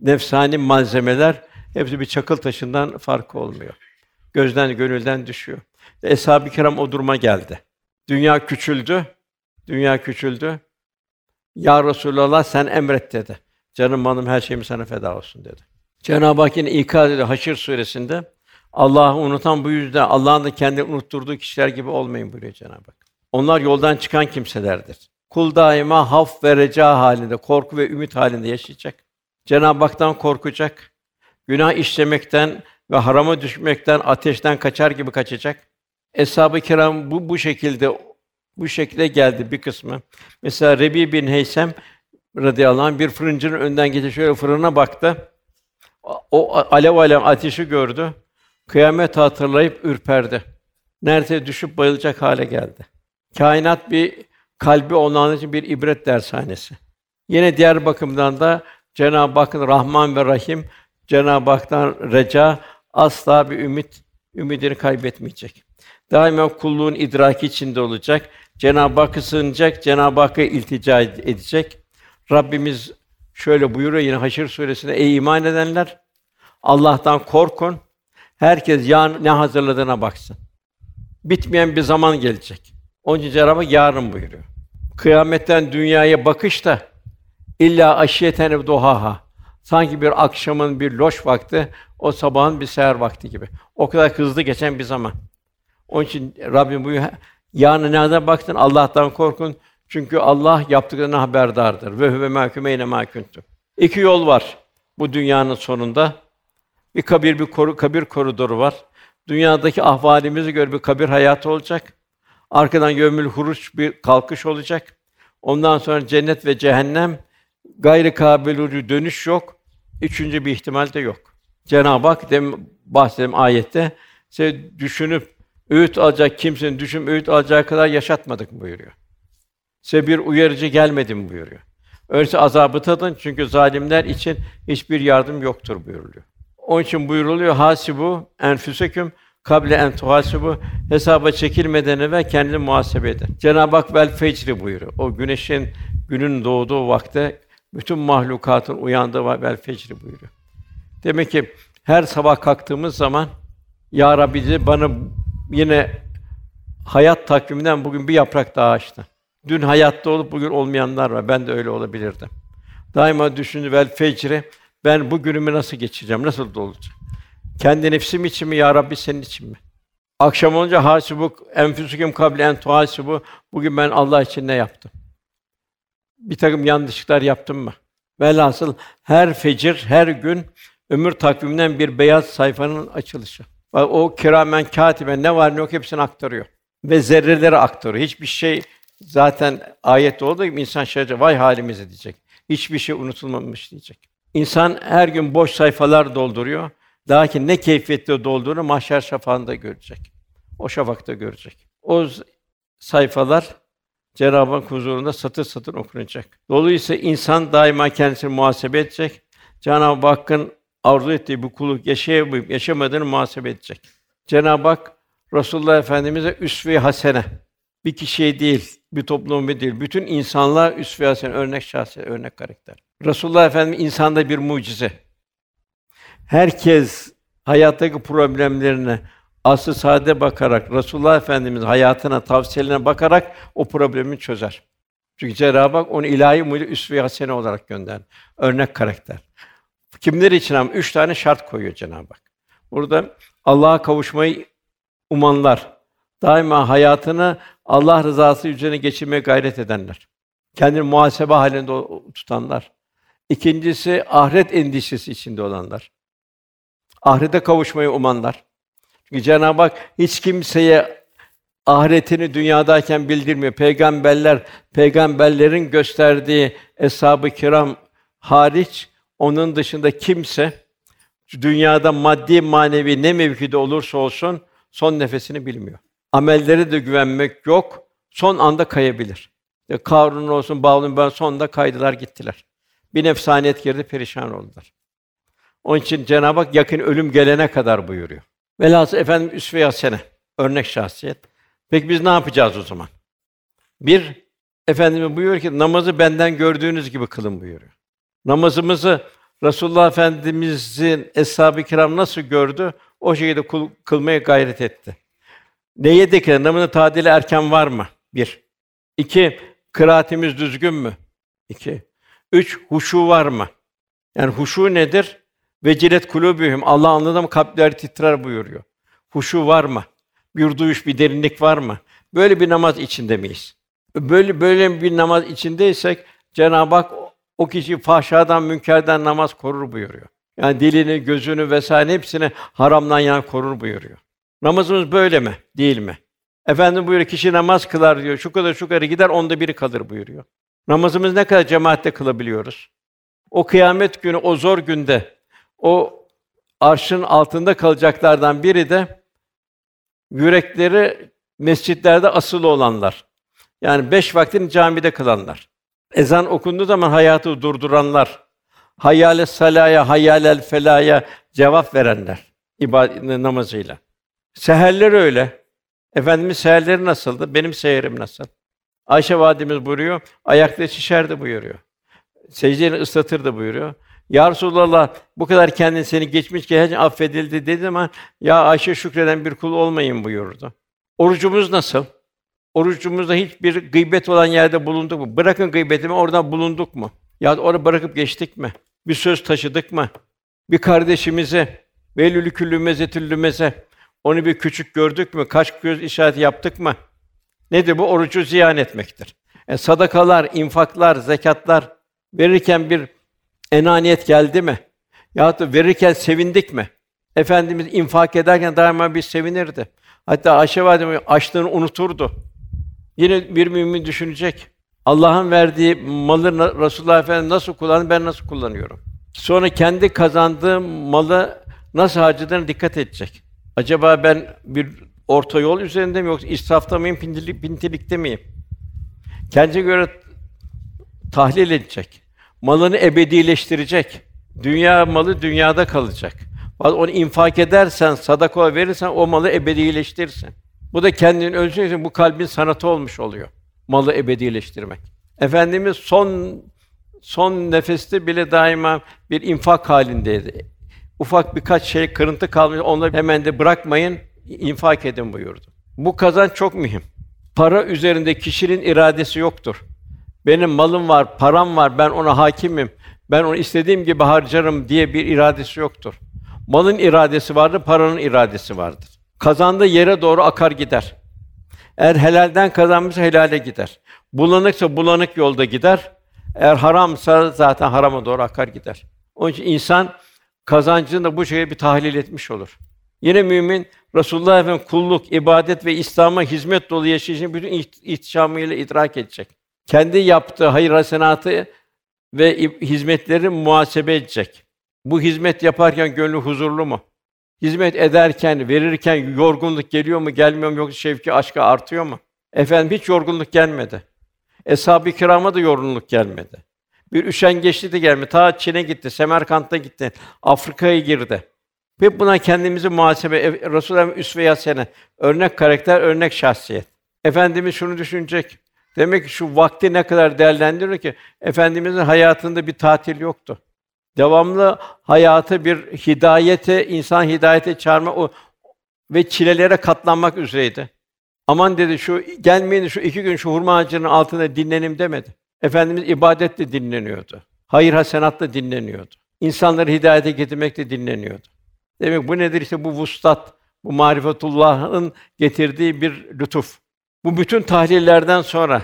nefsani malzemeler hepsi bir çakıl taşından farkı olmuyor. Gözden, gönülden düşüyor. Eshab-ı kiram o duruma geldi. Dünya küçüldü. Dünya küçüldü. Ya Resulallah sen emret dedi. Canım malım her şeyim sana feda olsun dedi. Cenab-ı Hak yine ikaz ediyor Haşr suresinde. Allah'ı unutan bu yüzden Allah'ın da kendini unutturduğu kişiler gibi olmayın buyuruyor Cenab-ı Hak. Onlar yoldan çıkan kimselerdir. Kul daima haf ve reca halinde, korku ve ümit halinde yaşayacak. Cenab-ı Hak'tan korkacak. Günah işlemekten ve harama düşmekten, ateşten kaçar gibi kaçacak. Eshab-ı kiram bu bu şekilde bu şekilde geldi bir kısmı. Mesela Rebi bin Heysem radıyallahu anh bir fırıncının önden geçti şöyle fırına baktı. O alev alev ateşi gördü. Kıyamet hatırlayıp ürperdi. Neredeyse düşüp bayılacak hale geldi. Kainat bir kalbi olan için bir ibret dershanesi. Yine diğer bakımdan da Cenab-ı Hakk'ın Rahman ve Rahim, Cenab-ı Hak'tan reca asla bir ümit ümidini kaybetmeyecek. Daima kulluğun idraki içinde olacak. Cenab-ı Hakk'a sığınacak, Cenab-ı Hakk'a iltica edecek. Rabbimiz şöyle buyuruyor yine Haşr suresinde: Ey iman edenler, Allah'tan korkun. Herkes ya ne hazırladığına baksın. Bitmeyen bir zaman gelecek. Onun için Cenab-ı yarın buyuruyor. Kıyametten dünyaya bakış da illa aşiyeten duhaha. Sanki bir akşamın bir loş vakti, o sabahın bir seher vakti gibi. O kadar hızlı geçen bir zaman. Onun için Rabbim buyuruyor, yarın nereden baktın? Allah'tan korkun. Çünkü Allah yaptıklarına haberdardır. Ve huve mahkumeyne mahkuntum. İki yol var bu dünyanın sonunda. Bir kabir bir koru, kabir koridoru var. Dünyadaki ahvalimize göre bir kabir hayatı olacak. Arkadan yevmül huruç bir kalkış olacak. Ondan sonra cennet ve cehennem gayri kabilü dönüş yok. Üçüncü bir ihtimal de yok. Cenab-ı Hak dem bahsettiğim ayette size düşünüp öğüt alacak kimsenin düşün öğüt alacağı kadar yaşatmadık buyuruyor. Size bir uyarıcı gelmedi mi buyuruyor. Öyleyse azabı tadın çünkü zalimler için hiçbir yardım yoktur buyuruluyor. Onun için buyuruluyor hasibu enfüseküm kable en tuhasibu hesaba çekilmeden evvel kendini muhasebe edin. Cenab-ı Hak vel fecri buyuruyor. O güneşin günün doğduğu vakte bütün mahlukatın uyandığı vel fecri buyuruyor. Demek ki her sabah kalktığımız zaman ya Rabbi bana yine hayat takviminden bugün bir yaprak daha açtı. Dün hayatta olup bugün olmayanlar var. Ben de öyle olabilirdim. Daima düşündü vel fecri ben bu günümü nasıl geçireceğim? Nasıl dolacak? Kendi nefsim için mi ya Rabbi senin için mi? Akşam olunca hasibuk enfüsüküm kable en tuhasibu. Bugün ben Allah için ne yaptım? Bir takım yanlışlıklar yaptım mı? Velhasıl her fecir, her gün ömür takviminden bir beyaz sayfanın açılışı. O kiramen katiben ne var ne yok hepsini aktarıyor. Ve zerreleri aktarıyor. Hiçbir şey zaten ayette olduğu gibi insan şaşıracak. Vay halimize diyecek. Hiçbir şey unutulmamış diyecek. İnsan her gün boş sayfalar dolduruyor. Lakin ne keyfiyetle dolduğunu mahşer şafağında görecek. O şafakta görecek. O sayfalar Cenab-ı Hak huzurunda satır satır okunacak. Dolayısıyla insan daima kendisini muhasebe edecek. Cenab-ı Hakk'ın arzu ettiği bu kulluk yaşayıp yaşamadığını muhasebe edecek. Cenab-ı Hak Resulullah Efendimize üsve-i hasene bir kişiye değil, bir topluma değil, bütün insanlığa üsve-i hasene örnek şahsiyet, örnek karakter. Resulullah Efendimiz insanda bir mucize. Herkes hayattaki problemlerine aslı sade bakarak Resulullah Efendimiz hayatına, tavsiyelerine bakarak o problemi çözer. Çünkü Cenab-ı Hak onu ilahi mucize üsve-i hasene olarak gönder. Örnek karakter. Kimler için ama üç tane şart koyuyor Cenab-ı Hak. Burada Allah'a kavuşmayı umanlar, daima hayatını Allah rızası üzerine geçirmeye gayret edenler. Kendini muhasebe halinde tutanlar. İkincisi ahiret endişesi içinde olanlar. Ahirete kavuşmayı umanlar. Çünkü Cenab-ı Hak hiç kimseye ahiretini dünyadayken bildirmiyor. Peygamberler, peygamberlerin gösterdiği eshab-ı kiram hariç onun dışında kimse dünyada maddi manevi ne mevkide olursa olsun son nefesini bilmiyor. Amelleri de güvenmek yok. Son anda kayabilir. Karun olsun, Bavlun ben sonunda kaydılar gittiler. Bir nefsaniyet girdi, perişan oldular. Onun için Cenab-ı Hak yakın ölüm gelene kadar buyuruyor. Velhasıl efendim üsve-i hasene, örnek şahsiyet. Peki biz ne yapacağız o zaman? Bir, Efendimiz buyuruyor ki namazı benden gördüğünüz gibi kılın buyuruyor. Namazımızı Resulullah Efendimizin eshab-ı kiram nasıl gördü? O şekilde kul- kılmaya gayret etti. Neye dikkat? Namazın tadili erken var mı? Bir. İki, kıraatimiz düzgün mü? İki. Üç, huşu var mı? Yani huşu nedir? Vecilet kulubühüm. Allah anladı mı kalpler titrer buyuruyor. Huşu var mı? Bir duyuş, bir derinlik var mı? Böyle bir namaz içinde miyiz? Böyle böyle bir namaz içindeysek Cenab-ı Hak o- kişiyi fahşadan, münkerden namaz korur buyuruyor. Yani dilini, gözünü vesaire hepsini haramdan yan korur buyuruyor. Namazımız böyle mi? Değil mi? Efendim buyuruyor kişi namaz kılar diyor. Şu kadar şu kadar gider onda biri kalır buyuruyor. Namazımız ne kadar cemaatle kılabiliyoruz? O kıyamet günü, o zor günde, o arşın altında kalacaklardan biri de yürekleri mescitlerde asılı olanlar. Yani beş vaktin camide kılanlar. Ezan okunduğu zaman hayatı durduranlar. Hayyâle salaya, hayyâlel felaya cevap verenler ibadet namazıyla. Seherler öyle. Efendimiz seherleri nasıldı? Benim seherim nasıl? Ayşe validemiz buyuruyor, ayakta şişerdi buyuruyor. Secdeyi ıslatırdı buyuruyor. Ya Resulallah bu kadar kendin seni geçmiş ki affedildi dedi ama ya Ayşe şükreden bir kul olmayın buyurdu. Orucumuz nasıl? Orucumuzda hiçbir gıybet olan yerde bulunduk mu? Bırakın gıybetimi, oradan bulunduk mu? Ya da bırakıp geçtik mi? Bir söz taşıdık mı? Bir kardeşimizi velülü küllü mezetüllü onu bir küçük gördük mü? Kaç göz işareti yaptık mı? Nedir bu? Orucu ziyan etmektir. E, sadakalar, infaklar, zekatlar verirken bir enaniyet geldi mi? Ya da verirken sevindik mi? Efendimiz infak ederken daima bir sevinirdi. Hatta Ayşe validemiz açlığını unuturdu. Yine bir mümin düşünecek. Allah'ın verdiği malı Resulullah Efendimiz nasıl kullanır, ben nasıl kullanıyorum? Sonra kendi kazandığı malı nasıl harcadığına dikkat edecek. Acaba ben bir orta yol üzerinde mi yoksa israfta mıyım, pintilik, pintilikte miyim? Kendine göre tahlil edecek. Malını ebedileştirecek. Dünya malı dünyada kalacak. Onu infak edersen, sadaka verirsen o malı ebedileştirirsin. Bu da kendini için bu kalbin sanatı olmuş oluyor. Malı ebedileştirmek. Efendimiz son son nefeste bile daima bir infak halindeydi. Ufak birkaç şey kırıntı kalmış, onları hemen de bırakmayın, infak edin buyurdu. Bu kazanç çok mühim. Para üzerinde kişinin iradesi yoktur. Benim malım var, param var, ben ona hakimim. Ben onu istediğim gibi harcarım diye bir iradesi yoktur. Malın iradesi vardır, paranın iradesi vardır. Kazandığı yere doğru akar gider. Eğer helalden kazanmışsa helale gider. Bulanıksa bulanık yolda gider. Eğer haramsa zaten harama doğru akar gider. Onun için insan kazancını da bu şekilde bir tahlil etmiş olur. Yine mümin Resulullah Efendimiz kulluk, ibadet ve İslam'a hizmet dolu yaşayışını bütün ihtişamıyla idrak edecek. Kendi yaptığı hayır hasenatı ve hizmetleri muhasebe edecek. Bu hizmet yaparken gönlü huzurlu mu? Hizmet ederken, verirken yorgunluk geliyor mu, gelmiyor mu yoksa şevki, aşkı artıyor mu? Efendim hiç yorgunluk gelmedi. Eshab-ı kirama da yorgunluk gelmedi. Bir üşengeçlik de gelmedi. Ta Çin'e gitti, Semerkant'a gitti, Afrika'ya girdi. Ve buna kendimizi muhasebe, e, Resulullah üsve-i örnek karakter, örnek şahsiyet. Efendimiz şunu düşünecek. Demek ki şu vakti ne kadar değerlendiriyor ki efendimizin hayatında bir tatil yoktu. Devamlı hayatı bir hidayete, insan hidayete çağırma o ve çilelere katlanmak üzereydi. Aman dedi şu gelmeyin şu iki gün şu hurma ağacının altında dinlenim demedi. Efendimiz ibadetle dinleniyordu. Hayır hasenatla dinleniyordu. İnsanları hidayete getirmekle dinleniyordu. Demek bu nedir işte bu vuslat, bu marifetullah'ın getirdiği bir lütuf. Bu bütün tahlillerden sonra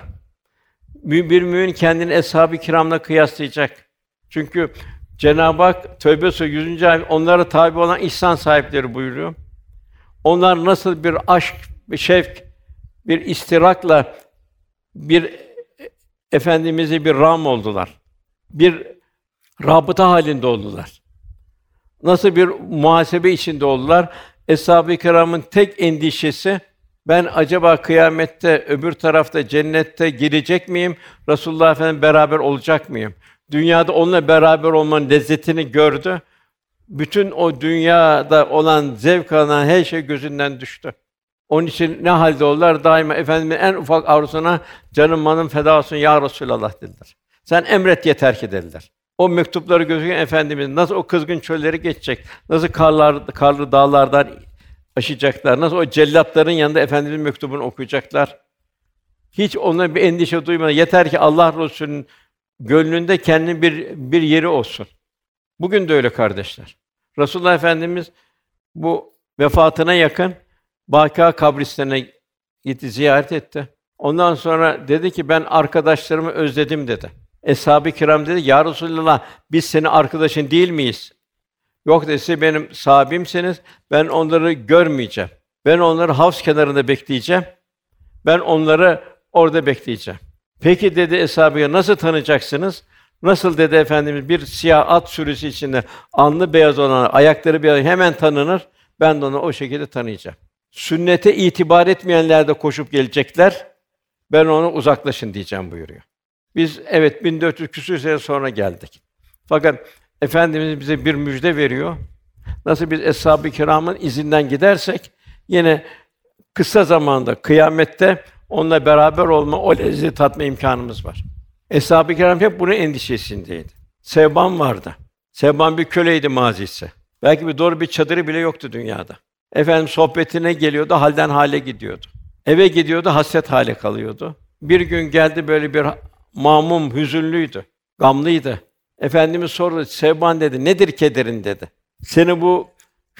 bir mümin kendini eshab-ı kiramla kıyaslayacak. Çünkü Cenab-ı Hak Tövbe Suresi 100. ayet onlara tabi olan ihsan sahipleri buyuruyor. Onlar nasıl bir aşk, bir şevk, bir istirakla bir efendimizi bir ram oldular. Bir rabıta halinde oldular. Nasıl bir muhasebe içinde oldular? Eshab-ı Kiram'ın tek endişesi ben acaba kıyamette öbür tarafta cennette girecek miyim? Resulullah Efendimiz beraber olacak mıyım? Dünyada onunla beraber olmanın lezzetini gördü. Bütün o dünyada olan zevk alan her şey gözünden düştü. Onun için ne halde oldular? Daima Efendimiz en ufak arzusuna canım manım feda olsun ya Resulallah dediler. Sen emret yeter ki dediler. O mektupları gözüken Efendimiz nasıl o kızgın çölleri geçecek, nasıl karlar, karlı dağlardan aşacaklar, nasıl o cellatların yanında Efendimizin mektubunu okuyacaklar. Hiç ona bir endişe duymadan yeter ki Allah Resulü'nün gönlünde kendi bir bir yeri olsun. Bugün de öyle kardeşler. Resulullah Efendimiz bu vefatına yakın Baka kabristanına gitti, ziyaret etti. Ondan sonra dedi ki ben arkadaşlarımı özledim dedi. Eshab-ı kiram dedi, Ya Resulallah biz senin arkadaşın değil miyiz? Yok dedi, benim sahibimsiniz, ben onları görmeyeceğim. Ben onları havuz kenarında bekleyeceğim. Ben onları orada bekleyeceğim. Peki dedi eshab nasıl tanıyacaksınız? Nasıl dedi efendimiz bir siyah at sürüsü içinde alnı beyaz olan, ayakları beyaz hemen tanınır. Ben de onu o şekilde tanıyacağım. Sünnete itibar etmeyenler de koşup gelecekler. Ben onu uzaklaşın diyeceğim buyuruyor. Biz evet 1400 küsur sene sonra geldik. Fakat efendimiz bize bir müjde veriyor. Nasıl biz eshab-ı kiramın izinden gidersek yine kısa zamanda kıyamette onunla beraber olma, o lezzeti tatma imkanımız var. Eshab-ı kiram hep bunun endişesindeydi. Sevban vardı. Sevban bir köleydi mazisi. Belki bir doğru bir çadırı bile yoktu dünyada. Efendim sohbetine geliyordu, halden hale gidiyordu. Eve gidiyordu, hasret hale kalıyordu. Bir gün geldi böyle bir mamum, hüzünlüydü, gamlıydı. Efendimiz sordu, Sevban dedi, nedir kederin dedi. Seni bu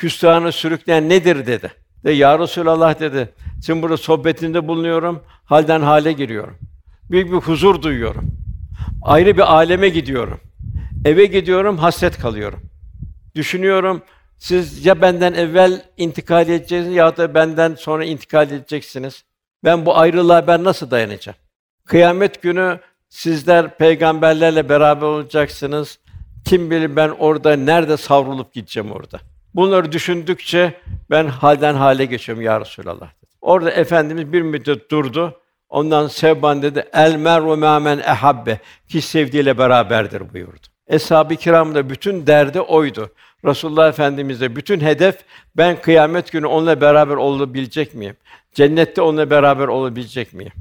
hüsrana sürükleyen nedir dedi. De ya Resulallah dedi. Şimdi burada sohbetinde bulunuyorum, halden hale giriyorum. Büyük bir huzur duyuyorum. Ayrı bir aleme gidiyorum. Eve gidiyorum, hasret kalıyorum. Düşünüyorum, siz ya benden evvel intikal edeceksiniz ya da benden sonra intikal edeceksiniz. Ben bu ayrılığa ben nasıl dayanacağım? Kıyamet günü sizler peygamberlerle beraber olacaksınız. Kim bilir ben orada nerede savrulup gideceğim orada. Bunları düşündükçe ben halden hale geçiyorum ya Resulallah. Orada efendimiz bir müddet durdu. Ondan Sevban dedi, el meru men ehabbe ki sevdiğiyle beraberdir buyurdu. Eshab-ı kiram da bütün derdi oydu. Resulullah Efendimiz'de bütün hedef ben kıyamet günü onunla beraber olabilecek miyim? Cennette onunla beraber olabilecek miyim?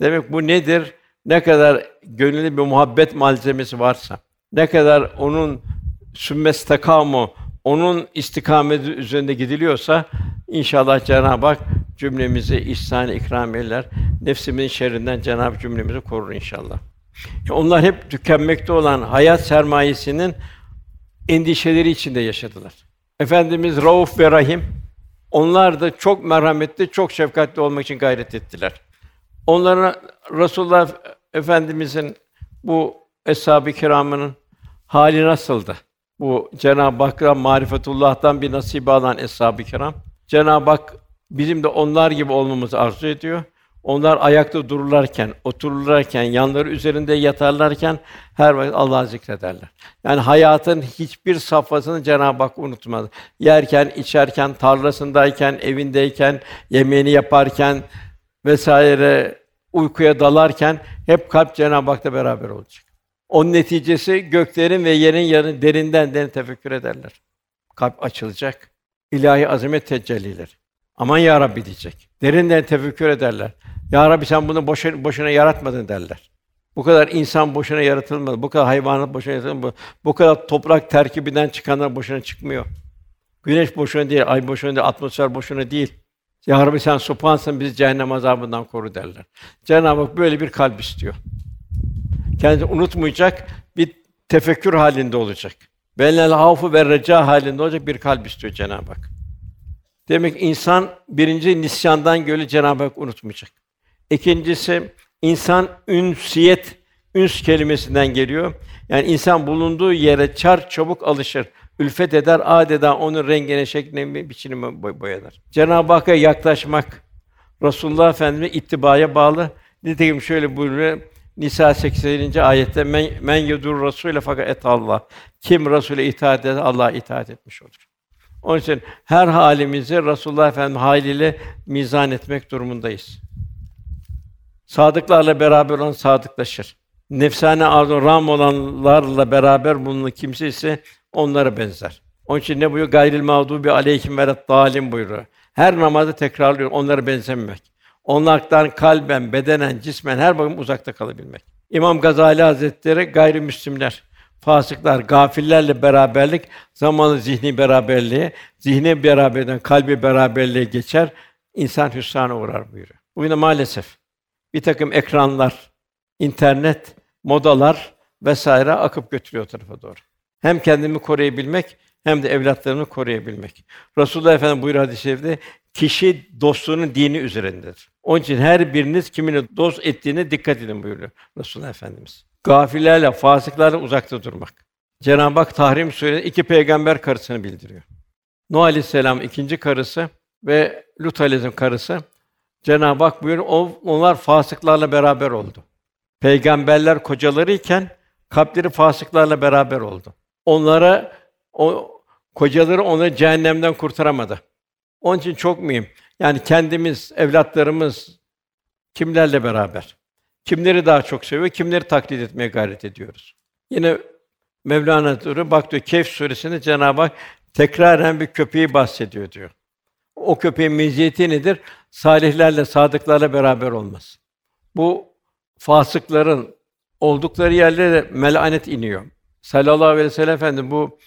Demek bu nedir? Ne kadar gönüllü bir muhabbet malzemesi varsa, ne kadar onun sümmes takamu, onun istikameti üzerinde gidiliyorsa inşallah Cenab-ı Hak cümlemizi ihsan ikram eder. Nefsimizin şerrinden Cenab-ı cümlemizi korur inşallah. Onlar hep tükenmekte olan hayat sermayesinin endişeleri içinde yaşadılar. Efendimiz Rauf ve Rahim onlar da çok merhametli, çok şefkatli olmak için gayret ettiler. Onlara Resulullah Efendimizin bu eshab-ı kiramının hali nasıldı? Bu Cenab-ı Hak'tan marifetullah'tan bir nasip alan eshab-ı kiram. Cenab-ı Hak bizim de onlar gibi olmamızı arzu ediyor. Onlar ayakta dururlarken, otururlarken, yanları üzerinde yatarlarken her vakit Allah'ı zikrederler. Yani hayatın hiçbir safhasını Cenab-ı Hak unutmaz. Yerken, içerken, tarlasındayken, evindeyken, yemeğini yaparken vesaire uykuya dalarken hep kalp Cenab-ı Hak'la beraber olacak. Onun neticesi göklerin ve yerin yarın derinden derin tefekkür ederler. Kalp açılacak. İlahi azamet tecelliler. Aman ya Rabbi diyecek. Derinden tefekkür ederler. Ya Rabbi sen bunu boşuna, boşuna yaratmadın derler. Bu kadar insan boşuna yaratılmadı. Bu kadar hayvanat boşuna yaratılmadı. Bu kadar toprak terkibinden çıkanlar boşuna çıkmıyor. Güneş boşuna değil, ay boşuna değil, atmosfer boşuna değil. Ya Rabbi sen supansın bizi cehennem azabından koru derler. Cenab-ı Hak böyle bir kalp istiyor. Kendini unutmayacak, bir tefekkür halinde olacak. Benel hafı ve reca halinde olacak bir kalp istiyor Cenab-ı Hak. Demek insan birinci nisyandan göre Cenab-ı Hak unutmayacak. İkincisi insan ünsiyet üns kelimesinden geliyor. Yani insan bulunduğu yere çar çabuk alışır. Ülfet eder, adeta onun rengine, şekline, biçimine boyalar. Cenab-ı Hakk'a yaklaşmak Resulullah Efendimize ittibaya bağlı. Nitekim şöyle buyuruyor. Nisa 80. ayette men, men yedur Rasûle fakat et Allah. Kim Rasûle itaat eder Allah'a itaat etmiş olur. Onun için her halimizi Resulullah Efendimiz haliyle mizan etmek durumundayız. Sadıklarla beraber olan sadıklaşır. Nefsane arzu ram olanlarla beraber bulunan kimse ise onlara benzer. Onun için ne buyuruyor? Gayril mağdubi aleyhim ve dalim buyuruyor. Her namazı tekrarlıyor onlara benzememek. Onlardan kalben, bedenen, cismen her bakım uzakta kalabilmek. İmam Gazali Hazretleri gayrimüslimler, fasıklar, gafillerle beraberlik zamanı zihni beraberliğe, zihni beraberden kalbi beraberliğe geçer, insan hüsrana uğrar buyuruyor. Bugün de maalesef bir takım ekranlar, internet, modalar vesaire akıp götürüyor o tarafa doğru. Hem kendimi koruyabilmek hem de evlatlarımı koruyabilmek. Resulullah Efendimiz buyuruyor hadis-i şerifte, kişi dostluğunun dini üzerindedir. Onun için her biriniz kimini dost ettiğine dikkat edin buyuruyor Resulullah Efendimiz. Gafillerle, fasıklarla uzakta durmak. Cenab-ı Hak Tahrim Suresi'nde iki peygamber karısını bildiriyor. Nuh Aleyhisselam ikinci karısı ve Lut Aleyhisselam karısı. Cenab-ı Hak buyuruyor, onlar fasıklarla beraber oldu. Peygamberler kocaları iken kalpleri fasıklarla beraber oldu. Onlara o kocaları onu cehennemden kurtaramadı. Onun için çok mühim. Yani kendimiz, evlatlarımız kimlerle beraber? Kimleri daha çok seviyor, kimleri taklit etmeye gayret ediyoruz? Yine Mevlana diyor, bak diyor Kehf suresinde Cenab-ı Hak tekraren bir köpeği bahsediyor diyor. O köpeğin meziyeti nedir? Salihlerle, sadıklarla beraber olmaz. Bu fasıkların oldukları yerlere melanet iniyor. Sallallahu aleyhi ve sellem efendim bu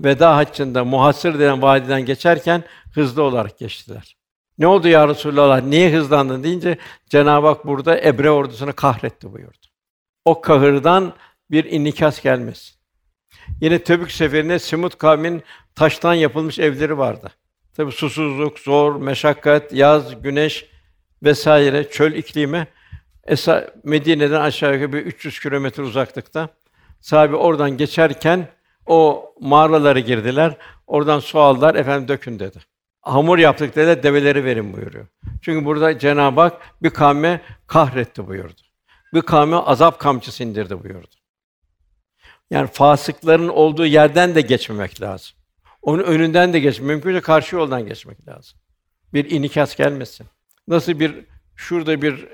veda haccında muhasır denen vadiden geçerken hızlı olarak geçtiler. Ne oldu ya Resulallah? Niye hızlandın deyince Cenab-ı Hak burada Ebre ordusunu kahretti buyurdu. O kahırdan bir inikas gelmez. Yine Tebük seferinde Semut kavmin taştan yapılmış evleri vardı. Tabi susuzluk, zor, meşakkat, yaz, güneş vesaire çöl iklimi Esa Medine'den aşağı yukarı bir 300 kilometre uzaklıkta. Sahibi oradan geçerken o mağaralara girdiler. Oradan su aldılar. Efendim dökün dedi. Hamur yaptık dedi. Develeri verin buyuruyor. Çünkü burada Cenab-ı Hak bir kavme kahretti buyurdu. Bir kavme azap kamçısı indirdi buyurdu. Yani fasıkların olduğu yerden de geçmemek lazım. Onun önünden de geçmek, mümkünse karşı yoldan geçmek lazım. Bir inikas gelmesin. Nasıl bir şurada bir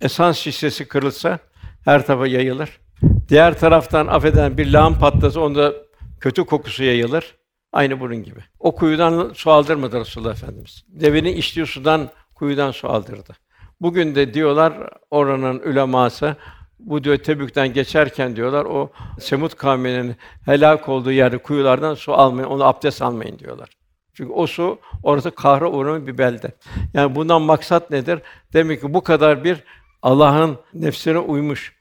esans şişesi kırılsa her tarafa yayılır. Diğer taraftan affeden bir lağım patlasa onda kötü kokusu yayılır. Aynı bunun gibi. O kuyudan su aldırmadı Resulullah Efendimiz. Devenin içtiği sudan kuyudan su aldırdı. Bugün de diyorlar oranın uleması bu diyor Tebük'ten geçerken diyorlar o Semut kavminin helak olduğu yerde kuyulardan su almayın, onu abdest almayın diyorlar. Çünkü o su orası kahra uğramış bir belde. Yani bundan maksat nedir? Demek ki bu kadar bir Allah'ın nefsine uymuş,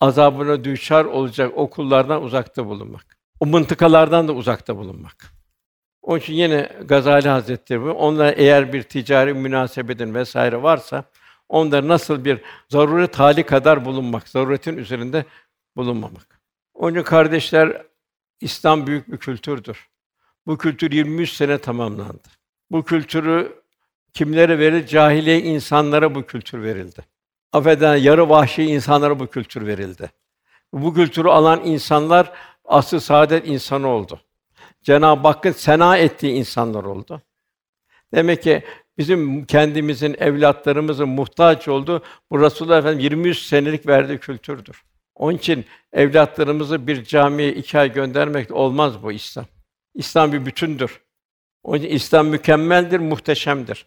azabına düçar olacak o kullardan uzakta bulunmak. O mıntıkalardan da uzakta bulunmak. Onun için yine Gazali Hazretleri bu. Onlar eğer bir ticari münasebedin vesaire varsa onda nasıl bir zaruret hali kadar bulunmak, zaruretin üzerinde bulunmamak. Onun için kardeşler İslam büyük bir kültürdür. Bu kültür 23 sene tamamlandı. Bu kültürü kimlere verildi? Cahiliye insanlara bu kültür verildi. Affeden yarı vahşi insanlara bu kültür verildi. Bu kültürü alan insanlar asıl saadet insanı oldu. Cenab-ı Hakk'ın sena ettiği insanlar oldu. Demek ki bizim kendimizin, evlatlarımızın muhtaç olduğu bu Resulullah Efendimiz 23 senelik verdiği kültürdür. Onun için evlatlarımızı bir camiye iki ay göndermek olmaz bu İslam. İslam bir bütündür. Onun için İslam mükemmeldir, muhteşemdir.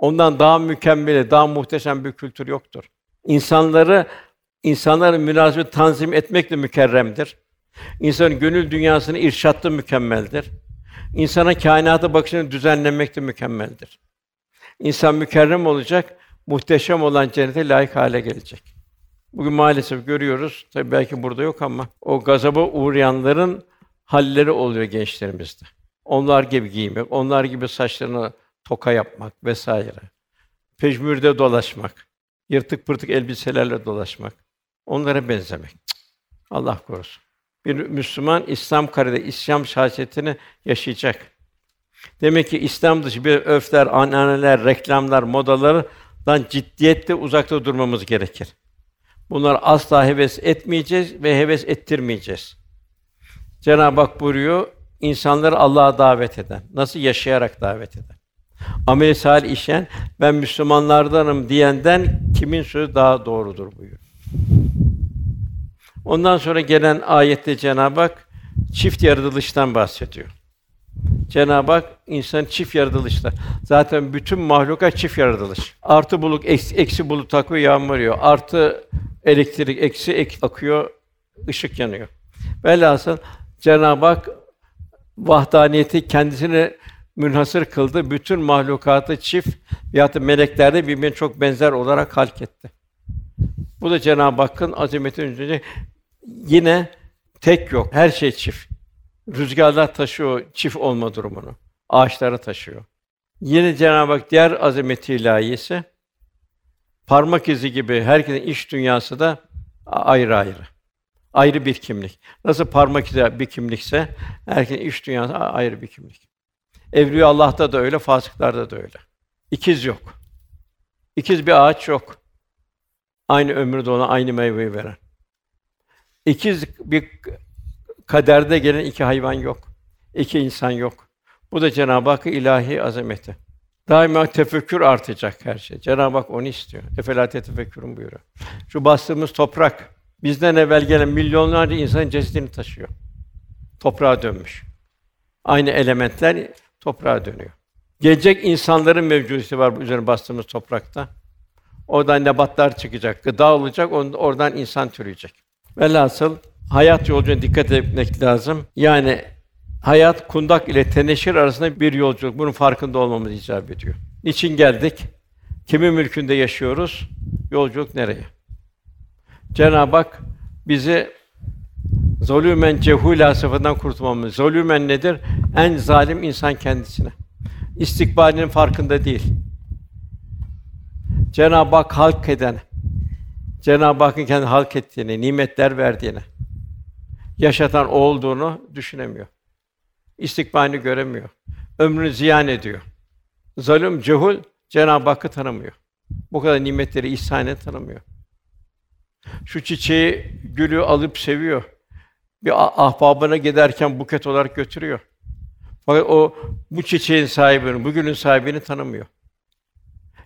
Ondan daha mükemmel, daha muhteşem bir kültür yoktur. İnsanları insanların münasebet tanzim etmekle mükerremdir. İnsanın gönül dünyasını irşatlı mükemmeldir. İnsana kainata bakışını düzenlemekte mükemmeldir. İnsan mükerrem olacak, muhteşem olan cennete layık hale gelecek. Bugün maalesef görüyoruz, tabii belki burada yok ama o gazaba uğrayanların halleri oluyor gençlerimizde. Onlar gibi giymek, onlar gibi saçlarını toka yapmak vesaire. Pejmürde dolaşmak, yırtık pırtık elbiselerle dolaşmak. Onlara benzemek. Allah korusun. Bir Müslüman İslam karede İslam şahsiyetini yaşayacak. Demek ki İslam dışı bir öfler, ananeler, reklamlar, modalardan ciddiyetle uzakta durmamız gerekir. Bunlar asla heves etmeyeceğiz ve heves ettirmeyeceğiz. Cenab-ı Hak buyuruyor, insanları Allah'a davet eden, nasıl yaşayarak davet eden. Amel salih işen, ben Müslümanlardanım diyenden kimin sözü daha doğrudur buyuruyor. Ondan sonra gelen ayette Cenab-ı Hak çift yaratılıştan bahsediyor. Cenab-ı Hak insan çift yaratılışta. Zaten bütün mahluka çift yaratılış. Artı bulut, eksi, eksi bulut akıyor, yağmur yağıyor. Artı elektrik, eksi ek akıyor, ışık yanıyor. Velhasıl Cenab-ı Hak vahdaniyeti kendisine münhasır kıldı. Bütün mahlukatı çift ya da meleklerde birbirine çok benzer olarak halk etti. Bu da Cenab-ı Hakk'ın azametinin üzerinde yine tek yok. Her şey çift. Rüzgarlar taşıyor çift olma durumunu. Ağaçları taşıyor. Yine Cenab-ı Hak diğer azameti ilahiyesi parmak izi gibi herkesin iş dünyası da ayrı ayrı. Ayrı bir kimlik. Nasıl parmak izi bir kimlikse herkesin iş dünyası ayrı bir kimlik. Evliya Allah'ta da öyle, fasıklarda da öyle. İkiz yok. İkiz bir ağaç yok. Aynı ömürde ona aynı meyveyi veren. İkiz bir kaderde gelen iki hayvan yok. İki insan yok. Bu da Cenab-ı Hakk'ın ilahi azameti. Daima tefekkür artacak her şey. Cenab-ı Hak onu istiyor. Efela tefekkürün buyuruyor. Şu bastığımız toprak bizden evvel gelen milyonlarca insanın cesedini taşıyor. Toprağa dönmüş. Aynı elementler toprağa dönüyor. Gelecek insanların mevcudiyeti var bu üzerine bastığımız toprakta. Oradan nebatlar çıkacak, gıda olacak, oradan insan türüyecek. Velhasıl hayat yolculuğuna dikkat etmek lazım. Yani hayat kundak ile teneşir arasında bir yolculuk. Bunun farkında olmamız icap ediyor. Niçin geldik? Kimin mülkünde yaşıyoruz? Yolculuk nereye? Cenab-ı Hak bizi zulümen cehûlâ sıfatından kurtulmamız. Zulümen nedir? En zalim insan kendisine. İstikbalinin farkında değil. Cenab-ı Hak halk eden, Cenab-ı Hakk'ın kendi halk ettiğini, nimetler verdiğini, yaşatan olduğunu düşünemiyor. İstikbalini göremiyor. Ömrünü ziyan ediyor. Zalim, cehul Cenab-ı Hakk'ı tanımıyor. Bu kadar nimetleri ihsan tanımıyor. Şu çiçeği, gülü alıp seviyor. Bir ahbabına giderken buket olarak götürüyor. Fakat o bu çiçeğin sahibini, bugünün sahibini tanımıyor.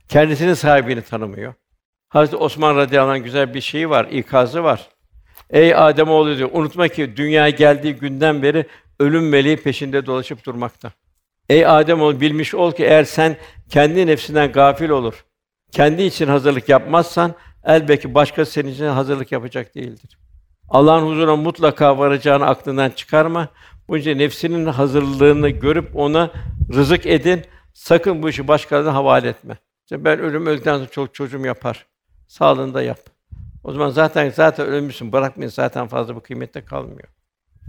Kendisinin sahibini tanımıyor. Hazreti Osman radıyallahu anh güzel bir şeyi var, ikazı var. Ey Adem oğlu diyor, unutma ki dünyaya geldiği günden beri ölüm meleği peşinde dolaşıp durmakta. Ey Adem oğlu bilmiş ol ki eğer sen kendi nefsinden gafil olur, kendi için hazırlık yapmazsan elbette başka senin için hazırlık yapacak değildir. Allah'ın huzuruna mutlaka varacağını aklından çıkarma. Bunca nefsinin hazırlığını görüp ona rızık edin. Sakın bu işi başkalarına havale etme. İşte ben ölüm öldükten sonra çok çocuğum yapar. Sağlığında yap. O zaman zaten zaten ölmüşsün. Bırakmayın zaten fazla bu kıymette kalmıyor.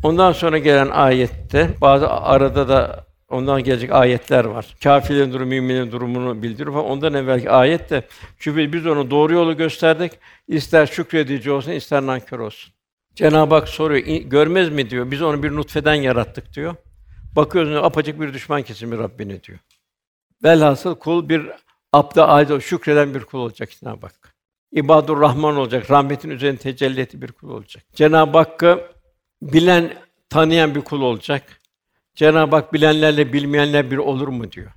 Ondan sonra gelen ayette bazı arada da ondan gelecek ayetler var. Kâfirlerin durumu, müminlerin durumunu bildiriyor falan. Ondan evvelki ayet de çünkü biz onu doğru yolu gösterdik. İster şükredici olsun, ister nankör olsun. Cenab-ı Hak soruyor, görmez mi diyor. Biz onu bir nutfeden yarattık diyor. Bakıyoruz apacık bir düşman kesimi Rabbine diyor. Velhasıl kul bir abda ait şükreden bir kul olacak Cenab-ı Hak. İbadur Rahman olacak, rahmetin üzerine tecelli ettiği bir kul olacak. Cenab-ı Hakk'ı bilen, tanıyan bir kul olacak. Cenab-ı Hak bilenlerle bilmeyenler bir olur mu diyor.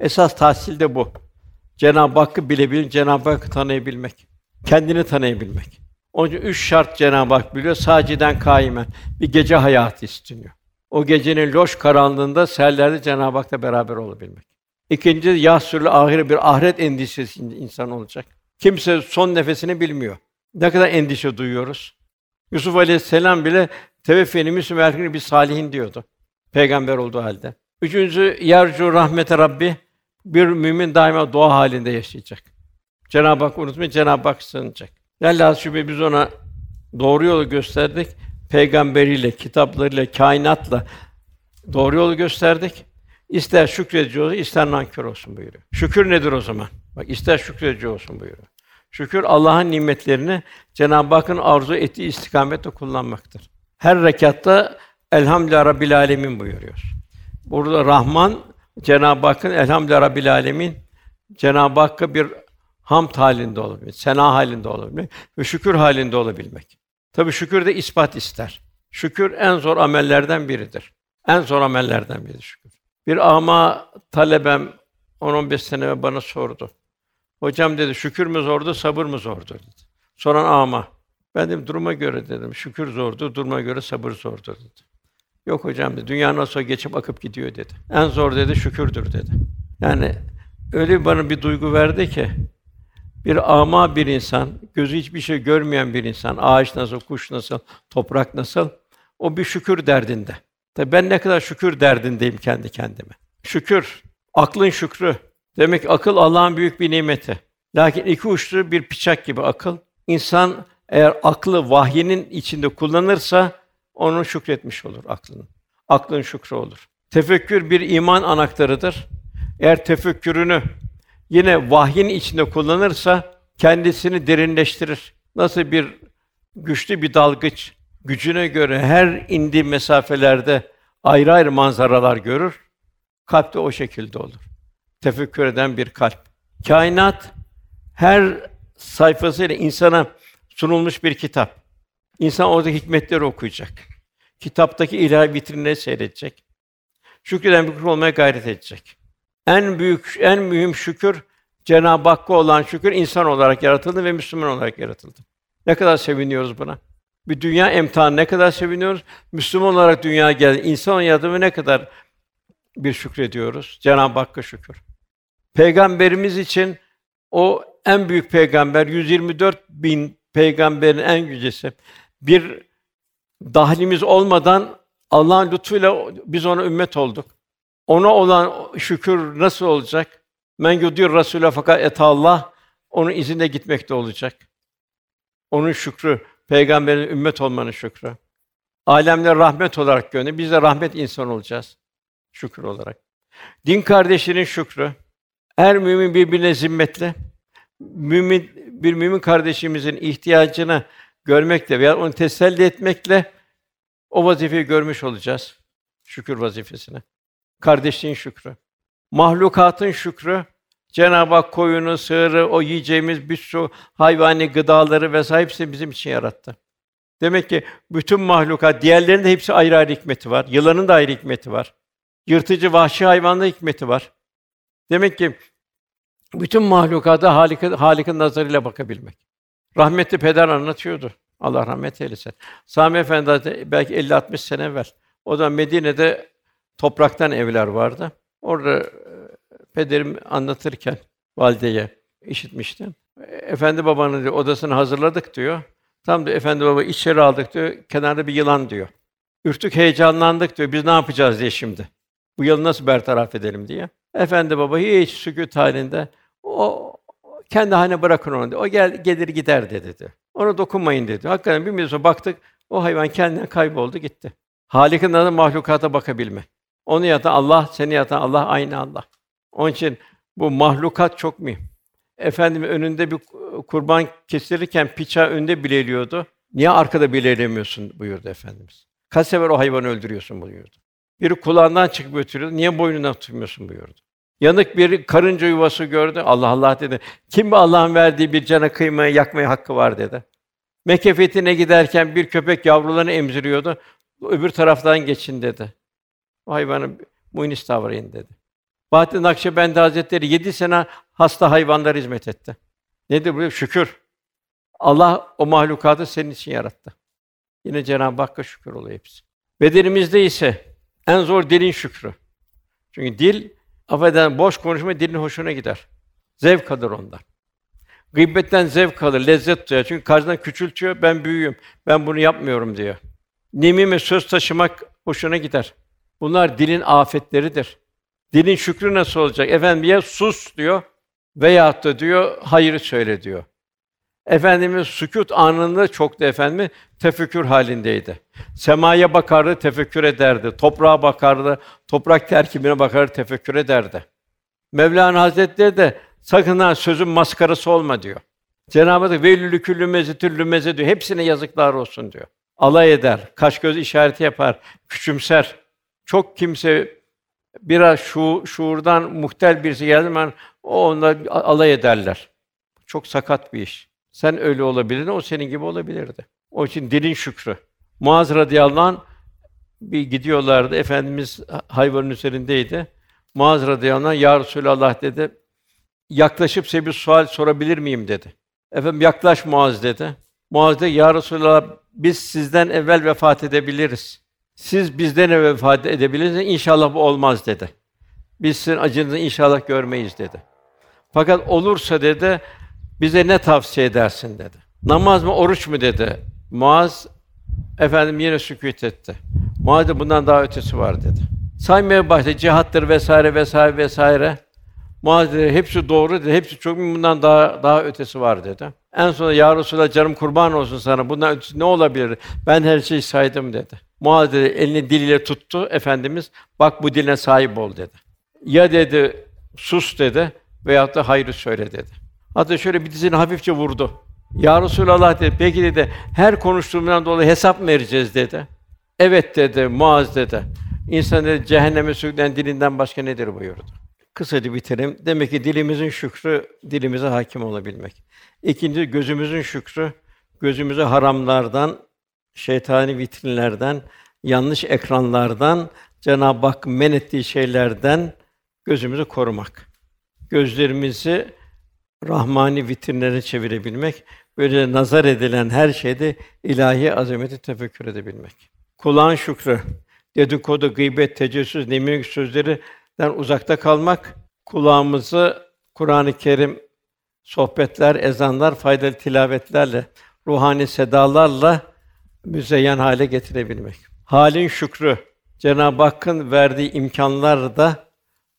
Esas tahsil de bu. Cenab-ı Hakk'ı bilebilmek, Cenab-ı Hakk'ı tanıyabilmek, kendini tanıyabilmek. Onun için üç şart Cenab-ı Hak biliyor. Saciden kaimen bir gece hayatı isteniyor. O gecenin loş karanlığında seherlerde Cenab-ı Hak'la beraber olabilmek. İkinci yahsürlü ahire bir ahiret endişesi insan olacak. Kimse son nefesini bilmiyor. Ne kadar endişe duyuyoruz. Yusuf Aleyhisselam bile teveffeni müslim bir salihin diyordu. Peygamber olduğu halde. Üçüncüsü yercu rahmete Rabbi bir mümin daima dua halinde yaşayacak. Cenab-ı Hak unutmayın, Cenab-ı Hak sığınacak. Allah şüphe biz ona doğru yolu gösterdik. Peygamberiyle, kitaplarıyla, kainatla doğru yolu gösterdik. İster şükredici olsun, ister nankör olsun buyuruyor. Şükür nedir o zaman? Bak ister şükredici olsun buyuruyor. Şükür Allah'ın nimetlerini Cenab-ı Hakk'ın arzu ettiği istikamette kullanmaktır. Her rekatta Elhamdülillah Rabbil Alemin buyuruyor. Burada Rahman Cenab-ı Hakk'ın Elhamdülillah Rabbil Alemin Cenab-ı Hakk'a bir hamd halinde olabilmek, sena halinde olabilmek ve şükür halinde olabilmek. Tabii şükür de ispat ister. Şükür en zor amellerden biridir. En zor amellerden biridir şükür. Bir ama talebem 10-15 sene bana sordu. Hocam dedi, şükür mü zordu, sabır mı zordu dedi. Soran ama. Ben dedim, duruma göre dedim, şükür zordu, duruma göre sabır zordu dedi. Yok hocam dedi, dünya nasıl geçip akıp gidiyor dedi. En zor dedi, şükürdür dedi. Yani öyle bana bir duygu verdi ki, bir ama bir insan, gözü hiçbir şey görmeyen bir insan, ağaç nasıl, kuş nasıl, toprak nasıl, o bir şükür derdinde. Tabii ben ne kadar şükür derdindeyim kendi kendime. Şükür, aklın şükrü. Demek akıl Allah'ın büyük bir nimeti. Lakin iki uçlu bir bıçak gibi akıl. İnsan eğer aklı vahyenin içinde kullanırsa onu şükretmiş olur aklının. Aklın şükrü olur. Tefekkür bir iman anahtarıdır. Eğer tefekkürünü yine vahyin içinde kullanırsa kendisini derinleştirir. Nasıl bir güçlü bir dalgıç gücüne göre her indi mesafelerde ayrı ayrı manzaralar görür. Kalp de o şekilde olur. Tefekkür eden bir kalp. Kainat her sayfasıyla insana sunulmuş bir kitap. İnsan orada hikmetleri okuyacak. Kitaptaki ilahi vitrinleri seyredecek. Şükreden bir kul olmaya gayret edecek. En büyük, en mühim şükür Cenab-ı Hakk'a olan şükür insan olarak yaratıldı ve Müslüman olarak yaratıldı. Ne kadar seviniyoruz buna. Bir dünya imtihanı ne kadar seviniyoruz. Müslüman olarak dünyaya geldi. İnsan yaratımı ne kadar bir şükrediyoruz. Cenab-ı Hakk'a şükür. Peygamberimiz için o en büyük peygamber 124 bin peygamberin en yücesi. Bir dahlimiz olmadan Allah'ın lütfuyla biz ona ümmet olduk. Ona olan şükür nasıl olacak? Men yudir Rasûle fakat et Allah onun izinde gitmekte olacak. Onun şükrü, peygamberin ümmet olmanın şükrü. Alemler rahmet olarak gönderdi. Biz de rahmet insan olacağız şükür olarak. Din kardeşinin şükrü. Her mümin birbirine zimmetli. Mümin bir mümin kardeşimizin ihtiyacını görmekle veya onu teselli etmekle o vazifeyi görmüş olacağız. Şükür vazifesine. Kardeşliğin şükrü. Mahlukatın şükrü. Cenab-ı Hak koyunu, sığırı, o yiyeceğimiz bir hayvani gıdaları vesaire hepsini bizim için yarattı. Demek ki bütün mahlukat, diğerlerinin de hepsi ayrı ayrı hikmeti var. Yılanın da ayrı hikmeti var. Yırtıcı vahşi hayvanda hikmeti var. Demek ki bütün mahlukata Halik'in Halik'in nazarıyla bakabilmek. Rahmetli peder anlatıyordu. Allah rahmet eylesin. Sami Efendi belki 50-60 sene evvel. O da Medine'de topraktan evler vardı. Orada e, pederim anlatırken valideye işitmiştim. Efendi babanın diyor, odasını hazırladık diyor. Tam da efendi baba içeri aldık diyor. Kenarda bir yılan diyor. Ürktük, heyecanlandık diyor. Biz ne yapacağız diye şimdi. Bu yılanı nasıl bertaraf edelim diye. Efendi baba hiç sükût halinde o kendi haline bırakın onu dedi. O gel gelir gider dedi. dedi. Ona dokunmayın dedi. Hakikaten bir müddet baktık o hayvan kendinden kayboldu gitti. Halik'in adı mahlukata bakabilme. Onu yaratan Allah, seni yaratan Allah aynı Allah. Onun için bu mahlukat çok mühim. Efendim önünde bir kurban kesirirken piça önde bileliyordu. Niye arkada bilelemiyorsun buyurdu efendimiz. Kaç sefer o hayvanı öldürüyorsun buyurdu. Biri kulağından çıkıp götürüyordu. Niye boynundan tutmuyorsun buyurdu. Yanık bir karınca yuvası gördü. Allah Allah dedi. Kim Allah'ın verdiği bir cana kıymaya, yakmaya hakkı var dedi. Mekke giderken bir köpek yavrularını emziriyordu. Öbür taraftan geçin dedi. O hayvanı munis tavrayın dedi. Bahattin Nakşibendi Hazretleri yedi sene hasta hayvanlar hizmet etti. Nedir bu? Şükür. Allah o mahlukatı senin için yarattı. Yine Cenab-ı Hakk'a şükür oluyor hepsi. Bedenimizde ise en zor dilin şükrü. Çünkü dil affeden boş konuşma dilin hoşuna gider. Zevk alır ondan. Gıybetten zevk alır, lezzet duyar. Çünkü karşıdan küçültüyor, ben büyüğüm, ben bunu yapmıyorum diyor. Nimime söz taşımak hoşuna gider. Bunlar dilin afetleridir. Dilin şükrü nasıl olacak? Efendim ya sus diyor veyahut da diyor hayır söyle diyor. Efendimiz sükût anında çok da efendimi tefekkür halindeydi. Semaya bakardı, tefekkür ederdi. Toprağa bakardı, toprak terkibine bakardı, tefekkür ederdi. Mevlana Hazretleri de sakın ha sözün maskarası olma diyor. Cenab-ı Hak velülü küllü mezetül lümeze diyor. Hepsine yazıklar olsun diyor. Alay eder, kaş göz işareti yapar, küçümser. Çok kimse biraz şu şuurdan muhtel birisi geldi zaman o onlar alay ederler. Çok sakat bir iş. Sen öyle olabilirdin, o senin gibi olabilirdi. O için dilin şükrü. Muaz radıyallahu anh bir gidiyorlardı. Efendimiz hayvanın üzerindeydi. Muaz radıyallahu anh, "Ya Resulallah" dedi. "Yaklaşıp size bir sual sorabilir miyim?" dedi. Efendim yaklaş Muaz dedi. Muaz dedi, "Ya Resulallah, biz sizden evvel vefat edebiliriz. Siz bizden evvel vefat edebilirsiniz. İnşallah bu olmaz." dedi. "Biz sizin acınızı inşallah görmeyiz." dedi. Fakat olursa dedi, bize ne tavsiye edersin dedi. Namaz mı, oruç mu dedi. Muaz efendim yine sükût etti. Muaz bundan daha ötesi var dedi. Saymaya başladı. Cihattır vesaire vesaire vesaire. Muaz dedi, hepsi doğru dedi. Hepsi çok bundan daha daha ötesi var dedi. En sonunda ya Resulallah canım kurban olsun sana. Bundan ötesi ne olabilir? Ben her şeyi saydım dedi. Muaz dedi elini diliyle tuttu efendimiz. Bak bu diline sahip ol dedi. Ya dedi sus dedi veyahut da hayrı söyle dedi. Hatta şöyle bir dizini hafifçe vurdu. Ya Resulallah dedi, peki dedi, her konuştuğumdan dolayı hesap mı vereceğiz dedi. Evet dedi, Muaz dedi. İnsan dedi, cehenneme sürükleyen dilinden başka nedir buyurdu. Kısaca bitirelim. Demek ki dilimizin şükrü, dilimize hakim olabilmek. İkinci, gözümüzün şükrü, gözümüzü haramlardan, şeytani vitrinlerden, yanlış ekranlardan, Cenab-ı Hak men ettiği şeylerden gözümüzü korumak. Gözlerimizi rahmani vitrinlere çevirebilmek, böyle nazar edilen her şeyde ilahi azameti tefekkür edebilmek. Kulağın şükrü, dedikodu, gıybet, tecessüs, nemimek sözlerinden uzakta kalmak, kulağımızı Kur'an-ı Kerim sohbetler, ezanlar, faydalı tilavetlerle, ruhani sedalarla müzeyyen hale getirebilmek. Halin şükrü, Cenab-ı Hakk'ın verdiği imkanlar da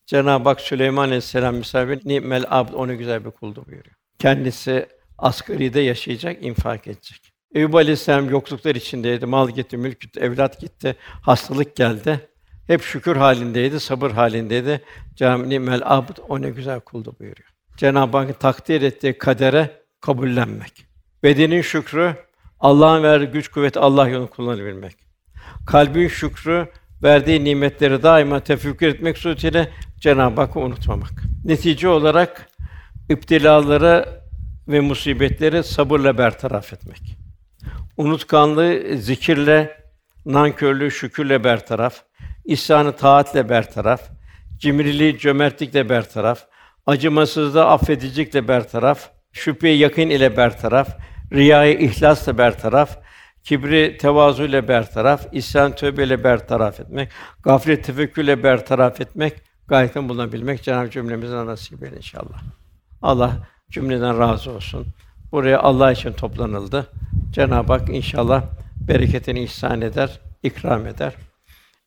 Cenab-ı Hak Süleyman Aleyhisselam misafir ni'mel abd onu güzel bir kuldu buyuruyor. Kendisi asgaride yaşayacak, infak edecek. Eyüp Aleyhisselam yokluklar içindeydi. Mal gitti, mülk gitti, evlat gitti, hastalık geldi. Hep şükür halindeydi, sabır halindeydi. Cenab-ı Ni'mel abd o ne güzel kuldu buyuruyor. Cenab-ı Hakk'ın takdir ettiği kadere kabullenmek. Bedenin şükrü Allah'ın verdiği güç kuvvet Allah yolunu kullanabilmek. Kalbin şükrü verdiği nimetleri daima tefekkür etmek suretiyle Cenab-ı Hakk'ı unutmamak. Netice olarak iptilaları ve musibetleri sabırla bertaraf etmek. Unutkanlığı zikirle, nankörlüğü şükürle bertaraf, isyanı taatle bertaraf, cimriliği cömertlikle bertaraf, acımasızlığı affedicilikle bertaraf, şüpheyi yakın ile bertaraf, riyayı ihlasla bertaraf, kibri tevazu ile bertaraf, isyan tövbe ile bertaraf etmek, gaflet tefekkürle bertaraf etmek, gayetten bulunabilmek Cenab-ı cümlemizden nasip eyle inşallah. Allah cümleden razı olsun. Buraya Allah için toplanıldı. Cenab-ı Hak inşallah bereketini ihsan eder, ikram eder.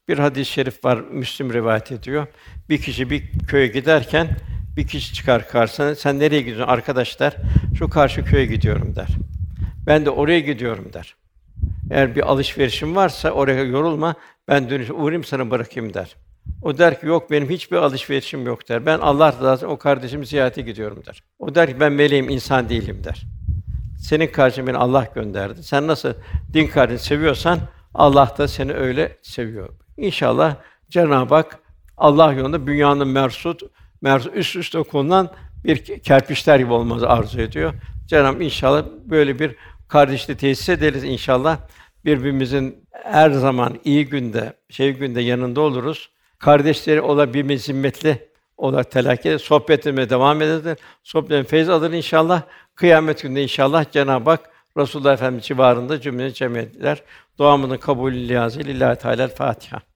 Bir hadis-i şerif var, Müslim rivayet ediyor. Bir kişi bir köye giderken bir kişi çıkar karşısına, sen nereye gidiyorsun arkadaşlar? Şu karşı köye gidiyorum der. Ben de oraya gidiyorum der. Eğer bir alışverişim varsa oraya yorulma, ben dönüş uğrayayım sana bırakayım der. O der ki yok benim hiçbir alışverişim yok der. Ben Allah rızası o kardeşimi ziyarete gidiyorum der. O der ki ben meleğim insan değilim der. Senin kardeşin beni Allah gönderdi. Sen nasıl din kardeşini seviyorsan Allah da seni öyle seviyor. İnşallah Cenab-ı Hak Allah yolunda dünyanın mersut, mersut üst üste konulan bir kerpiçler gibi olmazı arzu ediyor. Cenab-ı inşallah böyle bir kardeşliği tesis ederiz inşallah. Birbirimizin her zaman iyi günde, şey günde yanında oluruz. Kardeşleri ola birbirimiz zimmetli olarak telakki eder. Sohbet etmeye devam ederiz. Sohbetten feyz alır inşallah. Kıyamet gününde inşallah Cenab-ı Hak Resulullah Efendimiz civarında cümle cemiyetler. Duamızın kabulü liyazı lillahi teala Fatiha.